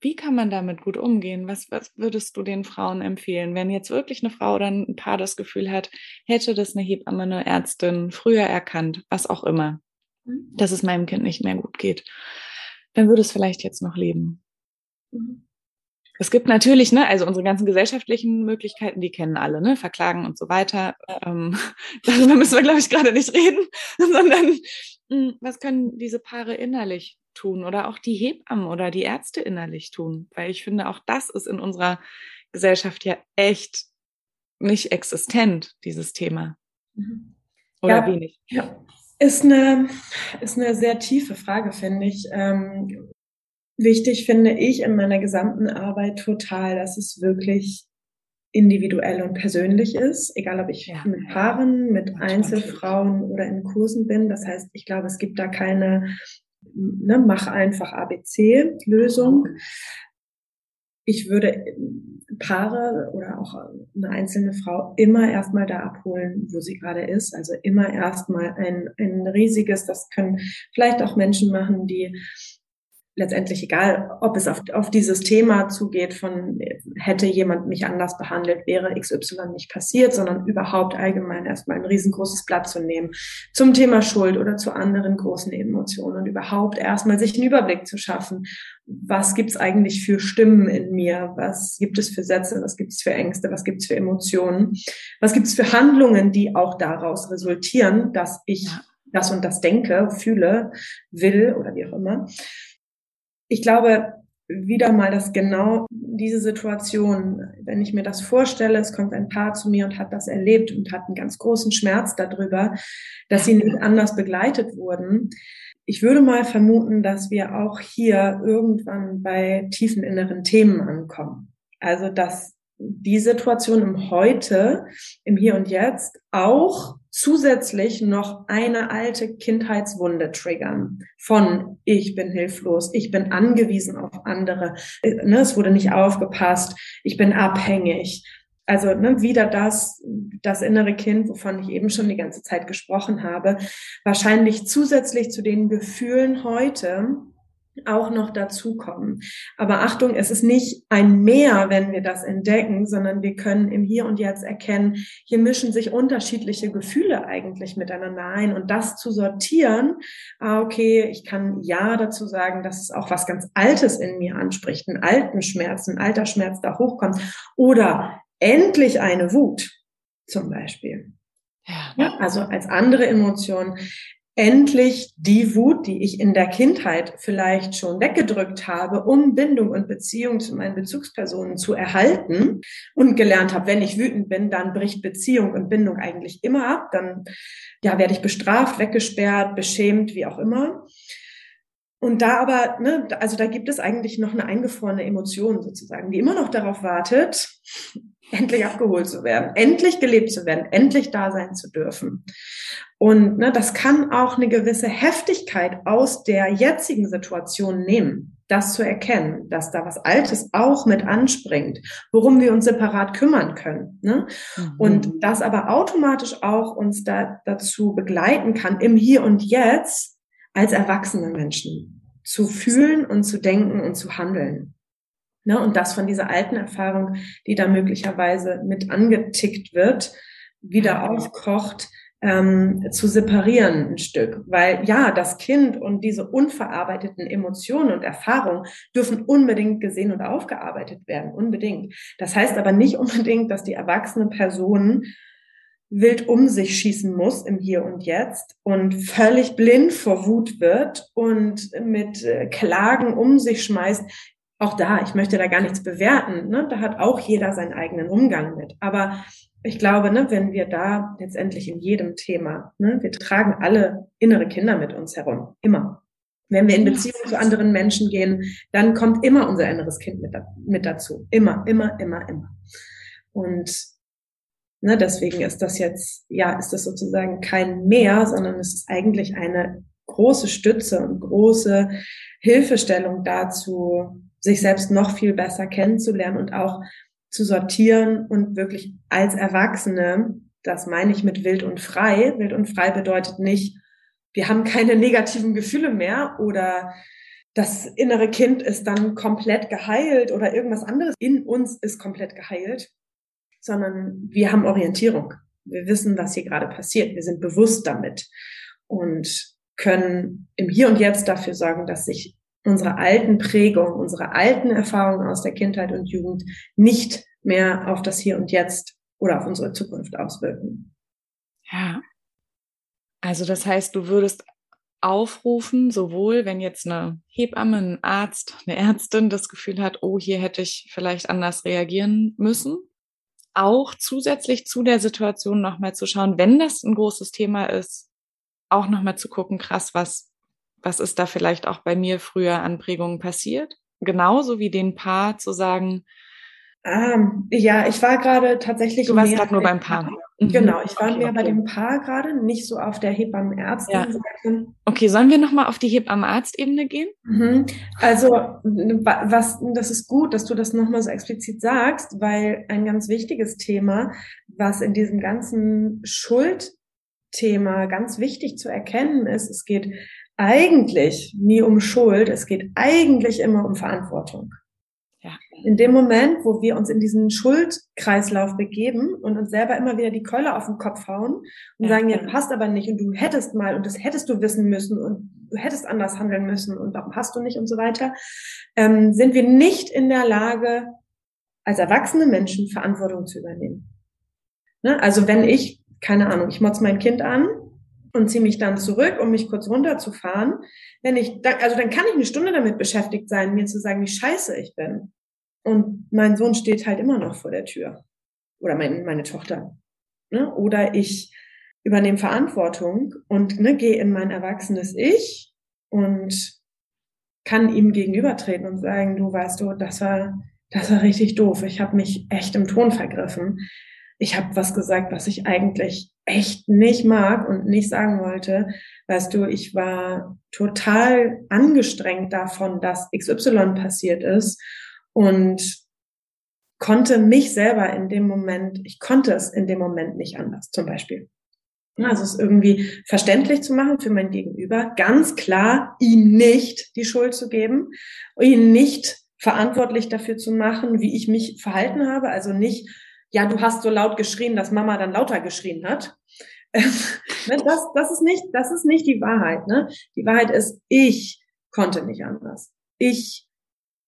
C: Wie kann man damit gut umgehen? Was, was würdest du den Frauen empfehlen, wenn jetzt wirklich eine Frau oder ein Paar das Gefühl hat, hätte das eine Hebamme, eine Ärztin früher erkannt, was auch immer, mhm. dass es meinem Kind nicht mehr gut geht, dann würde es vielleicht jetzt noch leben. Mhm. Es gibt natürlich, ne, also unsere ganzen gesellschaftlichen Möglichkeiten, die kennen alle, ne, Verklagen und so weiter. Ähm, *laughs* darüber müssen wir, glaube ich, gerade nicht reden, *laughs* sondern mh, hm, was können diese Paare innerlich tun oder auch die Hebammen oder die Ärzte innerlich tun? Weil ich finde, auch das ist in unserer Gesellschaft ja echt nicht existent, dieses Thema. Mhm.
B: Oder ja, wenig. Ja. Ist eine, ist eine sehr tiefe Frage, finde ich. Ähm, Wichtig finde ich in meiner gesamten Arbeit total, dass es wirklich individuell und persönlich ist, egal ob ich ja. mit Paaren, mit Einzelfrauen oder in Kursen bin. Das heißt, ich glaube, es gibt da keine ne, mach einfach ABC-Lösung. Ich würde Paare oder auch eine einzelne Frau immer erstmal da abholen, wo sie gerade ist. Also immer erstmal ein, ein riesiges, das können vielleicht auch Menschen machen, die letztendlich egal, ob es auf, auf dieses Thema zugeht von hätte jemand mich anders behandelt, wäre XY nicht passiert, sondern überhaupt allgemein erstmal ein riesengroßes Blatt zu nehmen zum Thema Schuld oder zu anderen großen Emotionen und überhaupt erstmal sich einen Überblick zu schaffen. Was gibt's eigentlich für Stimmen in mir? Was gibt es für Sätze? Was gibt es für Ängste? Was gibt es für Emotionen? Was gibt es für Handlungen, die auch daraus resultieren, dass ich das und das denke, fühle, will oder wie auch immer? Ich glaube wieder mal, dass genau diese Situation, wenn ich mir das vorstelle, es kommt ein Paar zu mir und hat das erlebt und hat einen ganz großen Schmerz darüber, dass sie nicht anders begleitet wurden. Ich würde mal vermuten, dass wir auch hier irgendwann bei tiefen inneren Themen ankommen. Also, dass die Situation im Heute, im Hier und Jetzt auch zusätzlich noch eine alte Kindheitswunde triggern von ich bin hilflos, ich bin angewiesen auf andere, ne, es wurde nicht aufgepasst, ich bin abhängig. Also ne, wieder das, das innere Kind, wovon ich eben schon die ganze Zeit gesprochen habe, wahrscheinlich zusätzlich zu den Gefühlen heute, auch noch dazukommen. Aber Achtung, es ist nicht ein Mehr, wenn wir das entdecken, sondern wir können im Hier und Jetzt erkennen, hier mischen sich unterschiedliche Gefühle eigentlich miteinander ein und das zu sortieren. Ah, okay, ich kann ja dazu sagen, dass es auch was ganz Altes in mir anspricht, einen alten Schmerz, ein alter Schmerz da hochkommt oder endlich eine Wut zum Beispiel. Ja. also als andere Emotion endlich die Wut, die ich in der Kindheit vielleicht schon weggedrückt habe, um Bindung und Beziehung zu meinen Bezugspersonen zu erhalten und gelernt habe, wenn ich wütend bin, dann bricht Beziehung und Bindung eigentlich immer ab, dann ja, werde ich bestraft, weggesperrt, beschämt, wie auch immer. Und da aber, ne, also da gibt es eigentlich noch eine eingefrorene Emotion sozusagen, die immer noch darauf wartet, endlich abgeholt zu werden, endlich gelebt zu werden, endlich da sein zu dürfen. Und ne, das kann auch eine gewisse Heftigkeit aus der jetzigen Situation nehmen, das zu erkennen, dass da was Altes auch mit anspringt, worum wir uns separat kümmern können. Ne? Mhm. Und das aber automatisch auch uns da, dazu begleiten kann, im Hier und Jetzt als erwachsene Menschen zu fühlen und zu denken und zu handeln. Ne, und das von dieser alten Erfahrung, die da möglicherweise mit angetickt wird, wieder aufkocht, ähm, zu separieren ein Stück. Weil ja, das Kind und diese unverarbeiteten Emotionen und Erfahrungen dürfen unbedingt gesehen und aufgearbeitet werden. Unbedingt. Das heißt aber nicht unbedingt, dass die erwachsene Person wild um sich schießen muss im Hier und Jetzt und völlig blind vor Wut wird und mit äh, Klagen um sich schmeißt, auch da, ich möchte da gar nichts bewerten, ne? da hat auch jeder seinen eigenen Umgang mit. Aber ich glaube, ne, wenn wir da letztendlich in jedem Thema, ne, wir tragen alle innere Kinder mit uns herum, immer. Wenn wir in Beziehung zu anderen Menschen gehen, dann kommt immer unser inneres Kind mit, mit dazu. Immer, immer, immer, immer. Und ne, deswegen ist das jetzt, ja, ist das sozusagen kein Mehr, sondern es ist eigentlich eine große Stütze und große Hilfestellung dazu, sich selbst noch viel besser kennenzulernen und auch zu sortieren und wirklich als Erwachsene, das meine ich mit wild und frei. Wild und frei bedeutet nicht, wir haben keine negativen Gefühle mehr oder das innere Kind ist dann komplett geheilt oder irgendwas anderes in uns ist komplett geheilt, sondern wir haben Orientierung. Wir wissen, was hier gerade passiert. Wir sind bewusst damit und können im Hier und Jetzt dafür sorgen, dass sich unsere alten Prägungen, unsere alten Erfahrungen aus der Kindheit und Jugend nicht mehr auf das Hier und Jetzt oder auf unsere Zukunft auswirken.
C: Ja. Also das heißt, du würdest aufrufen, sowohl wenn jetzt eine Hebamme, ein Arzt, eine Ärztin das Gefühl hat, oh, hier hätte ich vielleicht anders reagieren müssen, auch zusätzlich zu der Situation nochmal zu schauen, wenn das ein großes Thema ist, auch nochmal zu gucken, krass, was was ist da vielleicht auch bei mir früher an Prägungen passiert? Genauso wie den Paar zu sagen,
B: Ähm, ja, ich war gerade tatsächlich.
C: Du warst gerade nur beim Paar.
B: Mhm. Genau, ich war okay, mehr okay. bei dem Paar gerade, nicht so auf der Hebammenärztin.
C: Ja. Okay, sollen wir nochmal auf die Hebammenarztebene gehen?
B: Mhm. Also, was, das ist gut, dass du das nochmal so explizit sagst, weil ein ganz wichtiges Thema, was in diesem ganzen Schuldthema ganz wichtig zu erkennen ist, es geht eigentlich nie um Schuld, es geht eigentlich immer um Verantwortung. Ja. In dem Moment, wo wir uns in diesen Schuldkreislauf begeben und uns selber immer wieder die Keule auf den Kopf hauen und ja, sagen, ja, passt aber nicht und du hättest mal und das hättest du wissen müssen und du hättest anders handeln müssen und warum hast du nicht und so weiter, ähm, sind wir nicht in der Lage, als erwachsene Menschen Verantwortung zu übernehmen. Ne? Also wenn ich, keine Ahnung, ich motz mein Kind an und ziehe mich dann zurück, um mich kurz runterzufahren. Wenn ich, also dann kann ich eine Stunde damit beschäftigt sein, mir zu sagen, wie scheiße ich bin. Und mein Sohn steht halt immer noch vor der Tür. Oder mein, meine Tochter. Ne? Oder ich übernehme Verantwortung und ne, gehe in mein erwachsenes Ich und kann ihm gegenübertreten und sagen, du weißt du, das war, das war richtig doof. Ich habe mich echt im Ton vergriffen. Ich habe was gesagt, was ich eigentlich echt nicht mag und nicht sagen wollte. Weißt du, ich war total angestrengt davon, dass XY passiert ist und konnte mich selber in dem Moment, ich konnte es in dem Moment nicht anders, zum Beispiel. Also es irgendwie verständlich zu machen für mein Gegenüber, ganz klar ihm nicht die Schuld zu geben, ihn nicht verantwortlich dafür zu machen, wie ich mich verhalten habe, also nicht ja, du hast so laut geschrien, dass Mama dann lauter geschrien hat. *laughs* Ne, das, das ist nicht, das ist nicht die Wahrheit, ne? Die Wahrheit ist, ich konnte nicht anders. Ich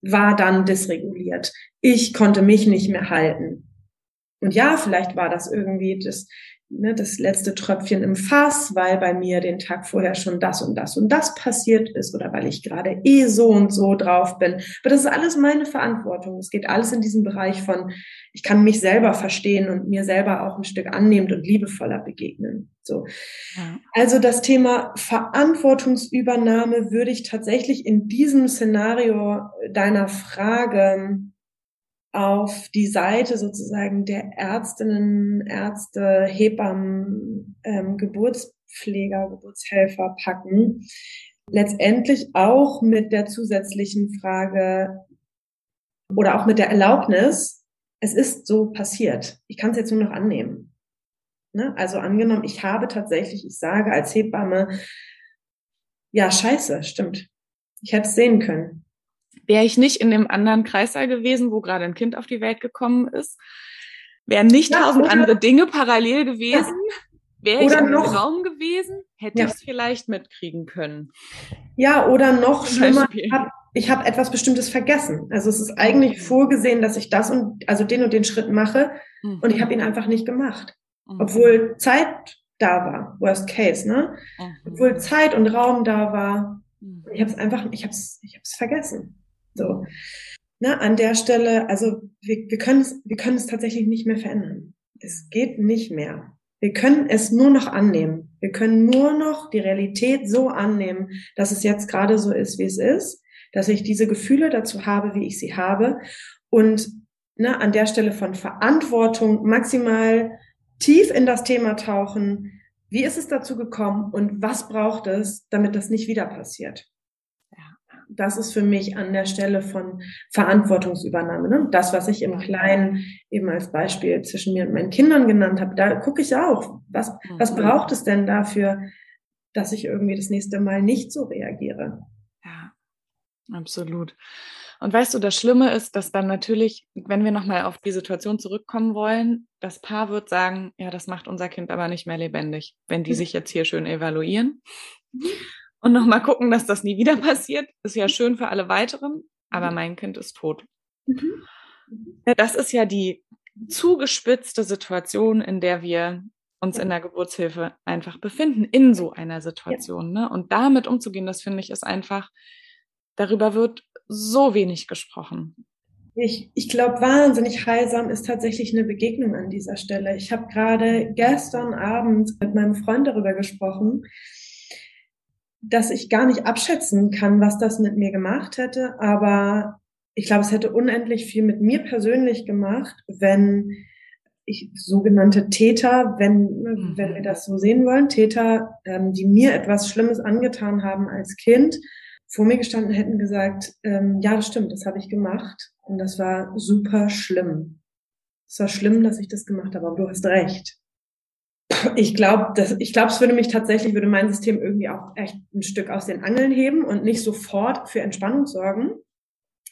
B: war dann dysreguliert. Ich konnte mich nicht mehr halten. Und ja, vielleicht war das irgendwie das, ne, das letzte Tröpfchen im Fass, weil bei mir den Tag vorher schon das und das und das passiert ist oder weil ich gerade eh so und so drauf bin. Aber das ist alles meine Verantwortung. Es geht alles in diesem Bereich von, ich kann mich selber verstehen und mir selber auch ein Stück annehmend und liebevoller begegnen. So. Ja. Also das Thema Verantwortungsübernahme würde ich tatsächlich in diesem Szenario deiner Frage auf die Seite sozusagen der Ärztinnen, Ärzte, Hebammen, ähm, Geburtspfleger, Geburtshelfer packen. Letztendlich auch mit der zusätzlichen Frage oder auch mit der Erlaubnis, es ist so passiert. Ich kann es jetzt nur noch annehmen. Ne? Also angenommen, ich habe tatsächlich, ich sage als Hebamme, ja, scheiße, stimmt. Ich hätte es sehen können
C: wäre ich nicht in dem anderen Kreißsaal gewesen, wo gerade ein Kind auf die Welt gekommen ist, wären nicht ja, tausend andere Dinge parallel gewesen, wäre ich im noch, Raum gewesen, hätte ja. ich es vielleicht mitkriegen können.
B: Ja, oder noch schlimmer, ich habe hab etwas Bestimmtes vergessen. Also es ist eigentlich mhm. vorgesehen, dass ich das und also den und den Schritt mache mhm. und ich habe ihn einfach nicht gemacht. Mhm. Obwohl Zeit da war, worst case, ne? Mhm. Obwohl Zeit und Raum da war. Mhm. Ich habe es einfach, ich habe es ich hab's vergessen. So. Na, an der Stelle, also wir, wir können es, wir können es tatsächlich nicht mehr verändern. Es geht nicht mehr. Wir können es nur noch annehmen. Wir können nur noch die Realität so annehmen, dass es jetzt gerade so ist, wie es ist, dass ich diese Gefühle dazu habe, wie ich sie habe und ne, an der Stelle von Verantwortung maximal tief in das Thema tauchen. Wie ist es dazu gekommen und was braucht es, damit das nicht wieder passiert? Das ist für mich an der Stelle von Verantwortungsübernahme. Ne? Das, was ich im Kleinen eben als Beispiel zwischen mir und meinen Kindern genannt habe, da gucke ich auch, was, was mhm. braucht es denn dafür, dass ich irgendwie das nächste Mal nicht so reagiere?
C: Ja, absolut. Und weißt du, das Schlimme ist, dass dann natürlich, wenn wir nochmal auf die Situation zurückkommen wollen, das Paar wird sagen, ja, das macht unser Kind aber nicht mehr lebendig, wenn die mhm. sich jetzt hier schön evaluieren. Mhm und nochmal gucken, dass das nie wieder passiert. Ist ja schön für alle weiteren, aber mhm. mein Kind ist tot. Mhm. Das ist ja die zugespitzte Situation, in der wir uns in der Geburtshilfe einfach befinden, in so einer Situation. Ne? Und damit umzugehen, das finde ich, ist einfach, darüber wird so wenig gesprochen.
B: Ich, ich glaube, wahnsinnig heilsam ist tatsächlich eine Begegnung an dieser Stelle. Ich habe gerade gestern Abend mit meinem Freund darüber gesprochen, dass ich gar nicht abschätzen kann, was das mit mir gemacht hätte. Aber ich glaube, es hätte unendlich viel mit mir persönlich gemacht, wenn ich, sogenannte Täter, wenn, mhm. wenn wir das so sehen wollen, Täter, ähm, die mir etwas Schlimmes angetan haben als Kind, vor mir gestanden hätten gesagt, ähm, ja, das stimmt, das habe ich gemacht und das war super schlimm. Es war schlimm, dass ich das gemacht habe, aber du hast recht. Ich glaube, ich glaube, es würde mich tatsächlich, würde mein System irgendwie auch echt ein Stück aus den Angeln heben und nicht sofort für Entspannung sorgen.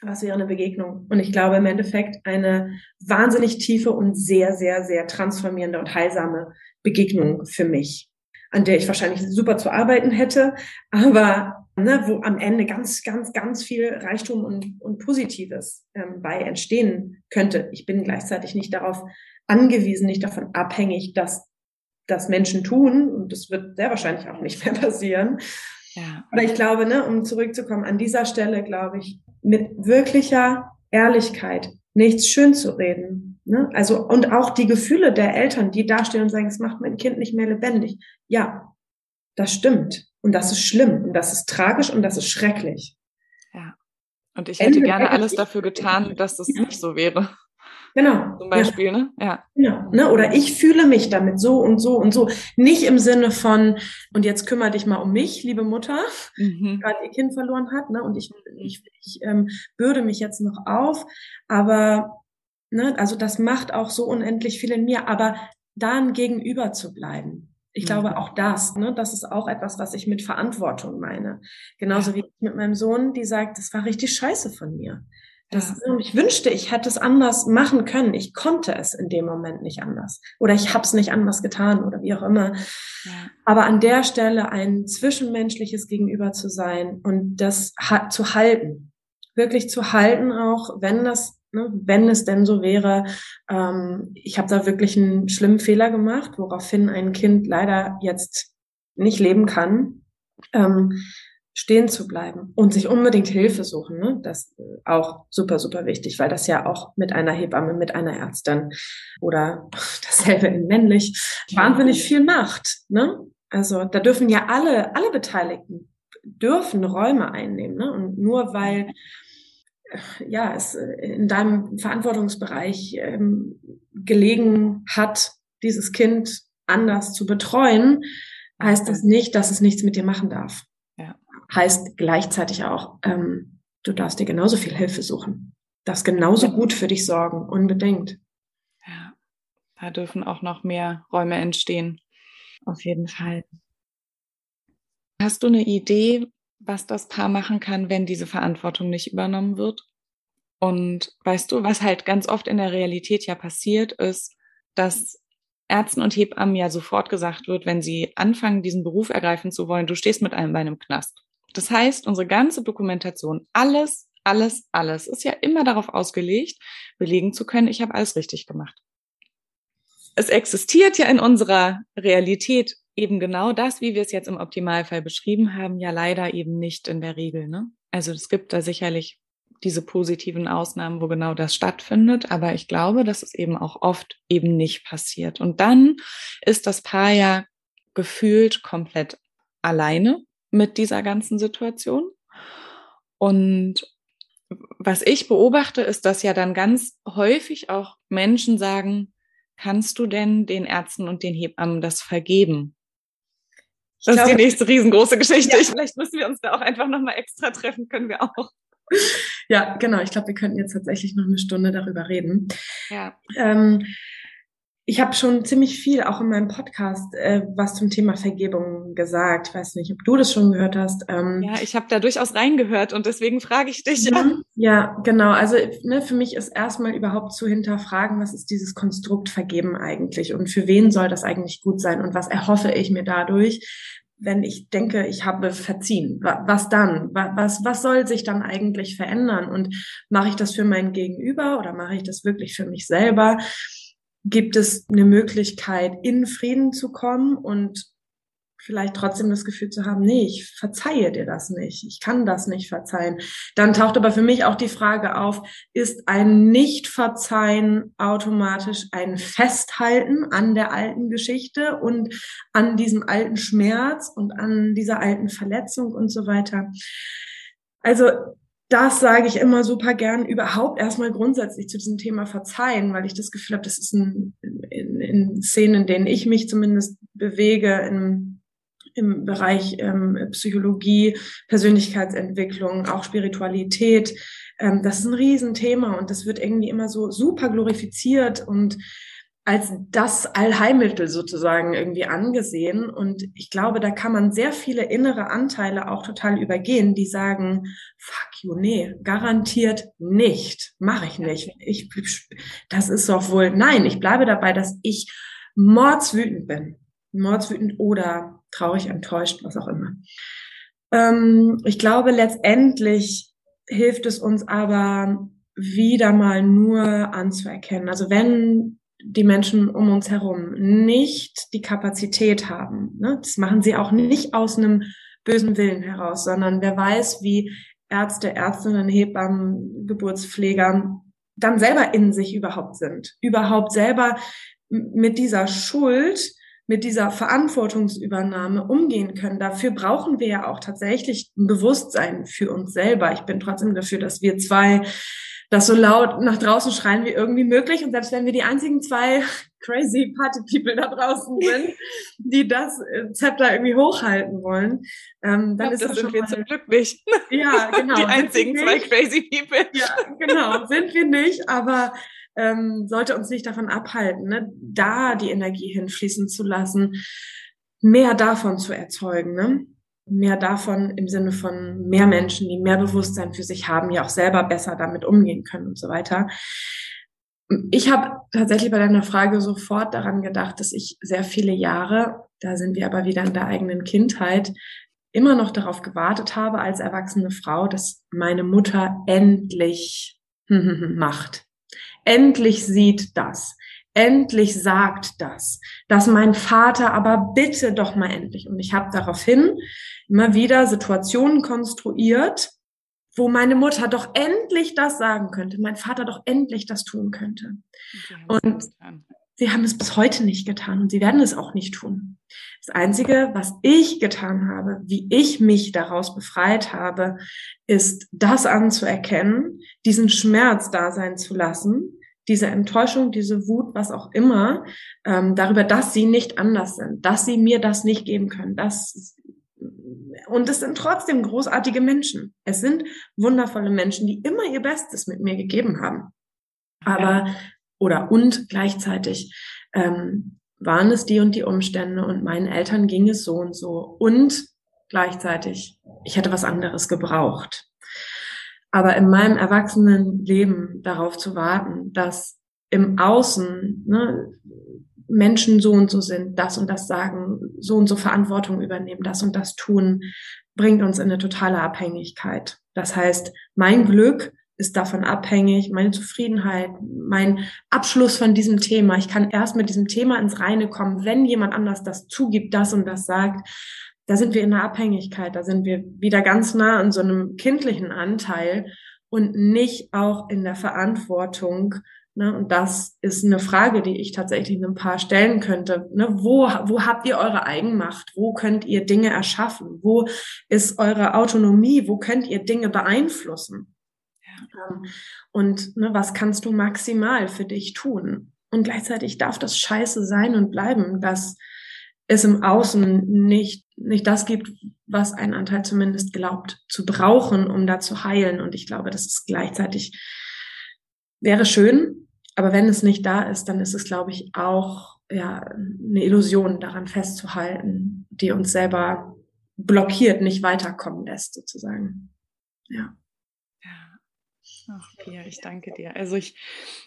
B: Was wäre eine Begegnung? Und ich glaube im Endeffekt eine wahnsinnig tiefe und sehr, sehr, sehr transformierende und heilsame Begegnung für mich, an der ich wahrscheinlich super zu arbeiten hätte, aber ne, wo am Ende ganz, ganz, ganz viel Reichtum und, und Positives ähm, bei entstehen könnte. Ich bin gleichzeitig nicht darauf angewiesen, nicht davon abhängig, dass das Menschen tun und das wird sehr wahrscheinlich auch nicht *laughs* mehr passieren. Ja. Aber ich glaube, ne, um zurückzukommen, an dieser Stelle glaube ich, mit wirklicher Ehrlichkeit nichts schön zu reden. Ne? Also, und auch die Gefühle der Eltern, die dastehen und sagen, es macht mein Kind nicht mehr lebendig. Ja, das stimmt. Und das ist schlimm. Und das ist tragisch und das ist schrecklich.
C: Ja. Und ich hätte Ende gerne alles dafür getan, dass das nicht so wäre.
B: Genau.
C: Zum Beispiel, ja. ne? Ja.
B: Genau. Ne? Oder ich fühle mich damit so und so und so. Nicht im Sinne von, und jetzt kümmere dich mal um mich, liebe Mutter, mhm. die gerade ihr Kind verloren hat, ne? Und ich, ich, ich ähm, bürde mich jetzt noch auf. Aber, ne, also das macht auch so unendlich viel in mir. Aber dann gegenüber zu bleiben. Ich glaube mhm. auch das, ne, das ist auch etwas, was ich mit Verantwortung meine. Genauso wie mit meinem Sohn, die sagt, das war richtig scheiße von mir. Das. Ich wünschte, ich hätte es anders machen können. Ich konnte es in dem Moment nicht anders. Oder ich habe es nicht anders getan oder wie auch immer. Ja. Aber an der Stelle ein zwischenmenschliches Gegenüber zu sein und das zu halten. Wirklich zu halten, auch wenn das, ne, wenn es denn so wäre. Ähm, ich habe da wirklich einen schlimmen Fehler gemacht, woraufhin ein Kind leider jetzt nicht leben kann. Ähm, stehen zu bleiben und sich unbedingt Hilfe suchen. Ne? Das ist auch super, super wichtig, weil das ja auch mit einer Hebamme, mit einer Ärztin oder *laughs* dasselbe in männlich wahnsinnig viel macht. Ne? Also da dürfen ja alle, alle Beteiligten dürfen Räume einnehmen. Ne? Und nur weil ja, es in deinem Verantwortungsbereich ähm, gelegen hat, dieses Kind anders zu betreuen, heißt das nicht, dass es nichts mit dir machen darf heißt gleichzeitig auch, ähm, du darfst dir genauso viel Hilfe suchen. Darfst genauso ja. gut für dich sorgen, unbedingt.
C: Ja, da dürfen auch noch mehr Räume entstehen. Auf jeden Fall. Hast du eine Idee, was das Paar machen kann, wenn diese Verantwortung nicht übernommen wird? Und weißt du, was halt ganz oft in der Realität ja passiert, ist, dass Ärzten und Hebammen ja sofort gesagt wird, wenn sie anfangen, diesen Beruf ergreifen zu wollen, du stehst mit einem Bein im Knast. Das heißt, unsere ganze Dokumentation, alles, alles, alles ist ja immer darauf ausgelegt, belegen zu können, ich habe alles richtig gemacht. Es existiert ja in unserer Realität eben genau das, wie wir es jetzt im Optimalfall beschrieben haben, ja leider eben nicht in der Regel. Ne? Also es gibt da sicherlich diese positiven Ausnahmen, wo genau das stattfindet, aber ich glaube, dass es eben auch oft eben nicht passiert. Und dann ist das Paar ja gefühlt komplett alleine mit dieser ganzen Situation. Und was ich beobachte, ist, dass ja dann ganz häufig auch Menschen sagen, kannst du denn den Ärzten und den Hebammen das vergeben? Das glaube, ist die nächste riesengroße Geschichte. Ja. Vielleicht müssen wir uns da auch einfach nochmal extra treffen, können wir auch.
B: Ja, genau. Ich glaube, wir könnten jetzt tatsächlich noch eine Stunde darüber reden.
C: Ja.
B: Ähm, ich habe schon ziemlich viel auch in meinem Podcast äh, was zum Thema Vergebung gesagt. Ich weiß nicht, ob du das schon gehört hast.
C: Ähm, ja, ich habe da durchaus reingehört und deswegen frage ich dich. Ja,
B: ja genau. Also ne, für mich ist erstmal überhaupt zu hinterfragen, was ist dieses Konstrukt Vergeben eigentlich und für wen soll das eigentlich gut sein und was erhoffe ich mir dadurch, wenn ich denke, ich habe verziehen, was dann? Was, was soll sich dann eigentlich verändern? Und mache ich das für mein Gegenüber oder mache ich das wirklich für mich selber? Gibt es eine Möglichkeit, in Frieden zu kommen und vielleicht trotzdem das Gefühl zu haben, nee, ich verzeihe dir das nicht, ich kann das nicht verzeihen. Dann taucht aber für mich auch die Frage auf, ist ein Nicht-Verzeihen automatisch ein Festhalten an der alten Geschichte und an diesem alten Schmerz und an dieser alten Verletzung und so weiter? Also das sage ich immer super gern, überhaupt erstmal grundsätzlich zu diesem Thema verzeihen, weil ich das Gefühl habe, das ist ein, in, in Szenen, in denen ich mich zumindest bewege, in, im Bereich ähm, Psychologie, Persönlichkeitsentwicklung, auch Spiritualität. Ähm, das ist ein Riesenthema und das wird irgendwie immer so super glorifiziert und als das Allheilmittel sozusagen irgendwie angesehen. Und ich glaube, da kann man sehr viele innere Anteile auch total übergehen, die sagen, fuck you, nee, garantiert nicht, mache ich nicht. Ich, das ist doch wohl, nein, ich bleibe dabei, dass ich mordswütend bin. Mordswütend oder traurig, enttäuscht, was auch immer. Ähm, ich glaube, letztendlich hilft es uns aber wieder mal nur anzuerkennen. Also wenn die Menschen um uns herum nicht die Kapazität haben. Ne? Das machen sie auch nicht aus einem bösen Willen heraus, sondern wer weiß, wie Ärzte, Ärztinnen, Hebammen, Geburtspfleger dann selber in sich überhaupt sind, überhaupt selber mit dieser Schuld, mit dieser Verantwortungsübernahme umgehen können. Dafür brauchen wir ja auch tatsächlich ein Bewusstsein für uns selber. Ich bin trotzdem dafür, dass wir zwei das so laut nach draußen schreien wie irgendwie möglich. Und selbst wenn wir die einzigen zwei *laughs* crazy Party People da draußen sind, *laughs* die das äh, Zepter irgendwie hochhalten wollen, ähm, dann glaub, ist das, das
C: sind wir zum Glück nicht. *laughs*
B: Ja, genau.
C: Die einzigen zwei crazy People.
B: Ja, genau, sind wir nicht, aber ähm, sollte uns nicht davon abhalten, ne, da die Energie hinfließen zu lassen, mehr davon zu erzeugen. Ne? Mehr davon im Sinne von mehr Menschen, die mehr Bewusstsein für sich haben, ja auch selber besser damit umgehen können und so weiter. Ich habe tatsächlich bei deiner Frage sofort daran gedacht, dass ich sehr viele Jahre, da sind wir aber wieder in der eigenen Kindheit, immer noch darauf gewartet habe als erwachsene Frau, dass meine Mutter endlich *laughs* macht. Endlich sieht das endlich sagt das, dass mein Vater aber bitte doch mal endlich. Und ich habe daraufhin immer wieder Situationen konstruiert, wo meine Mutter doch endlich das sagen könnte, mein Vater doch endlich das tun könnte. Und sie haben es bis heute nicht getan und sie werden es auch nicht tun. Das Einzige, was ich getan habe, wie ich mich daraus befreit habe, ist das anzuerkennen, diesen Schmerz da sein zu lassen diese Enttäuschung, diese Wut, was auch immer, ähm, darüber, dass sie nicht anders sind, dass sie mir das nicht geben können, dass und es sind trotzdem großartige Menschen. Es sind wundervolle Menschen, die immer ihr Bestes mit mir gegeben haben. Aber oder und gleichzeitig ähm, waren es die und die Umstände und meinen Eltern ging es so und so und gleichzeitig ich hätte was anderes gebraucht. Aber in meinem erwachsenen Leben darauf zu warten, dass im Außen ne, Menschen so und so sind, das und das sagen, so und so Verantwortung übernehmen, das und das tun, bringt uns in eine totale Abhängigkeit. Das heißt, mein Glück ist davon abhängig, meine Zufriedenheit, mein Abschluss von diesem Thema. Ich kann erst mit diesem Thema ins Reine kommen, wenn jemand anders das zugibt, das und das sagt da sind wir in der Abhängigkeit, da sind wir wieder ganz nah an so einem kindlichen Anteil und nicht auch in der Verantwortung. Ne? Und das ist eine Frage, die ich tatsächlich ein paar stellen könnte. Ne? Wo, wo habt ihr eure Eigenmacht? Wo könnt ihr Dinge erschaffen? Wo ist eure Autonomie? Wo könnt ihr Dinge beeinflussen? Ja. Ähm, und ne, was kannst du maximal für dich tun? Und gleichzeitig darf das scheiße sein und bleiben, dass es im Außen nicht, nicht das gibt, was ein Anteil zumindest glaubt zu brauchen, um da zu heilen. Und ich glaube, das ist gleichzeitig, wäre schön, aber wenn es nicht da ist, dann ist es, glaube ich, auch ja, eine Illusion, daran festzuhalten, die uns selber blockiert, nicht weiterkommen lässt, sozusagen. Ja.
C: Ach, Pia, ich danke dir. Also ich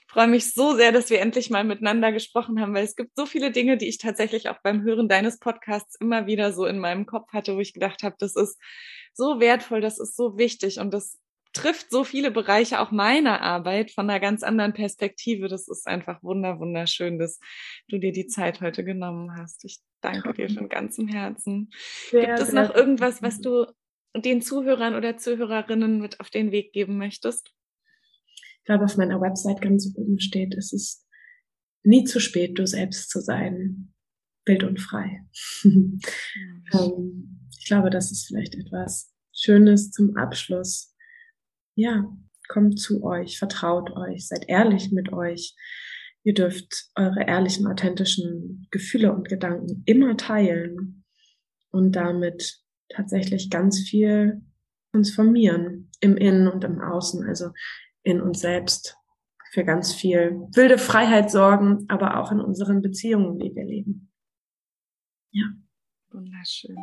C: freue mich so sehr, dass wir endlich mal miteinander gesprochen haben, weil es gibt so viele Dinge, die ich tatsächlich auch beim Hören deines Podcasts immer wieder so in meinem Kopf hatte, wo ich gedacht habe, das ist so wertvoll, das ist so wichtig und das trifft so viele Bereiche auch meiner Arbeit von einer ganz anderen Perspektive. Das ist einfach wunder, wunderschön, dass du dir die Zeit heute genommen hast. Ich danke dir von ganzem Herzen. Sehr, Gibt es noch irgendwas, was du den Zuhörern oder Zuhörerinnen mit auf den Weg geben möchtest?
B: Ich glaube, auf meiner Website ganz oben steht, es ist nie zu spät, du selbst zu sein, wild und frei. *laughs* ähm, ich glaube, das ist vielleicht etwas Schönes zum Abschluss. ja, kommt zu euch, vertraut euch, seid ehrlich mit euch. Ihr dürft eure ehrlichen, authentischen Gefühle und Gedanken immer teilen und damit tatsächlich ganz viel transformieren im Innen und im Außen, also in uns selbst für ganz viel wilde Freiheit sorgen, aber auch in unseren Beziehungen, die wir leben.
A: Ja. Wunderschön.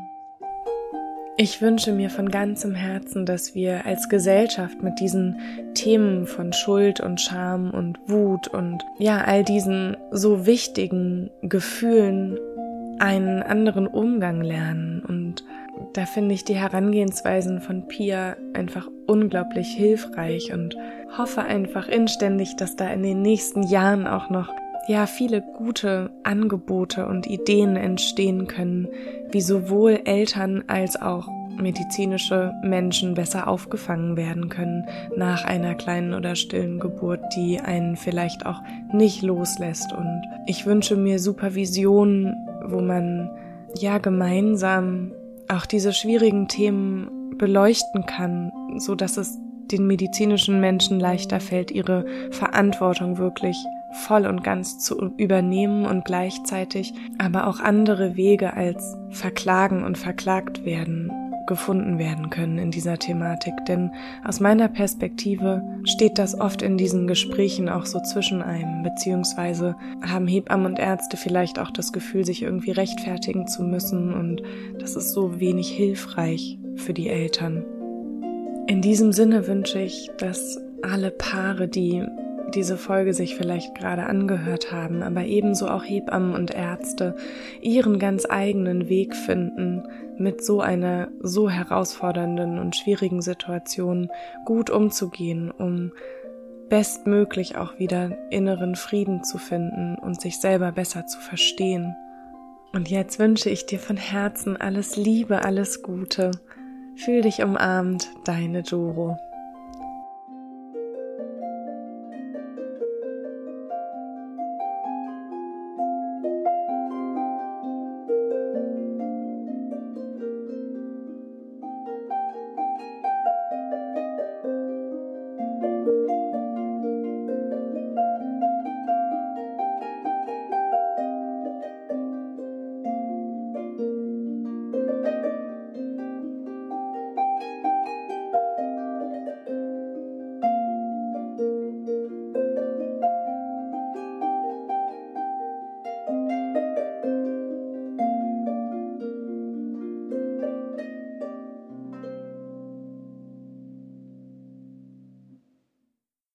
A: Ich wünsche mir von ganzem Herzen, dass wir als Gesellschaft mit diesen Themen von Schuld und Scham und Wut und ja, all diesen so wichtigen Gefühlen einen anderen Umgang lernen. Und da finde ich die Herangehensweisen von Pia einfach unglaublich hilfreich und hoffe einfach inständig, dass da in den nächsten Jahren auch noch ja viele gute Angebote und Ideen entstehen können, wie sowohl Eltern als auch medizinische Menschen besser aufgefangen werden können nach einer kleinen oder stillen Geburt, die einen vielleicht auch nicht loslässt. Und ich wünsche mir Supervision, wo man ja gemeinsam auch diese schwierigen Themen beleuchten kann, so dass es den medizinischen Menschen leichter fällt, ihre Verantwortung wirklich voll und ganz zu übernehmen und gleichzeitig aber auch andere Wege als verklagen und verklagt werden gefunden werden können in dieser Thematik. Denn aus meiner Perspektive steht das oft in diesen Gesprächen auch so zwischen einem, beziehungsweise haben Hebammen und Ärzte vielleicht auch das Gefühl, sich irgendwie rechtfertigen zu müssen und das ist so wenig hilfreich für die Eltern. In diesem Sinne wünsche ich, dass alle Paare, die diese Folge sich vielleicht gerade angehört haben, aber ebenso auch Hebammen und Ärzte ihren ganz eigenen Weg finden, mit so einer so herausfordernden und schwierigen Situation gut umzugehen, um bestmöglich auch wieder inneren Frieden zu finden und sich selber besser zu verstehen. Und jetzt wünsche ich dir von Herzen alles Liebe, alles Gute. Fühl dich umarmt, deine Juro.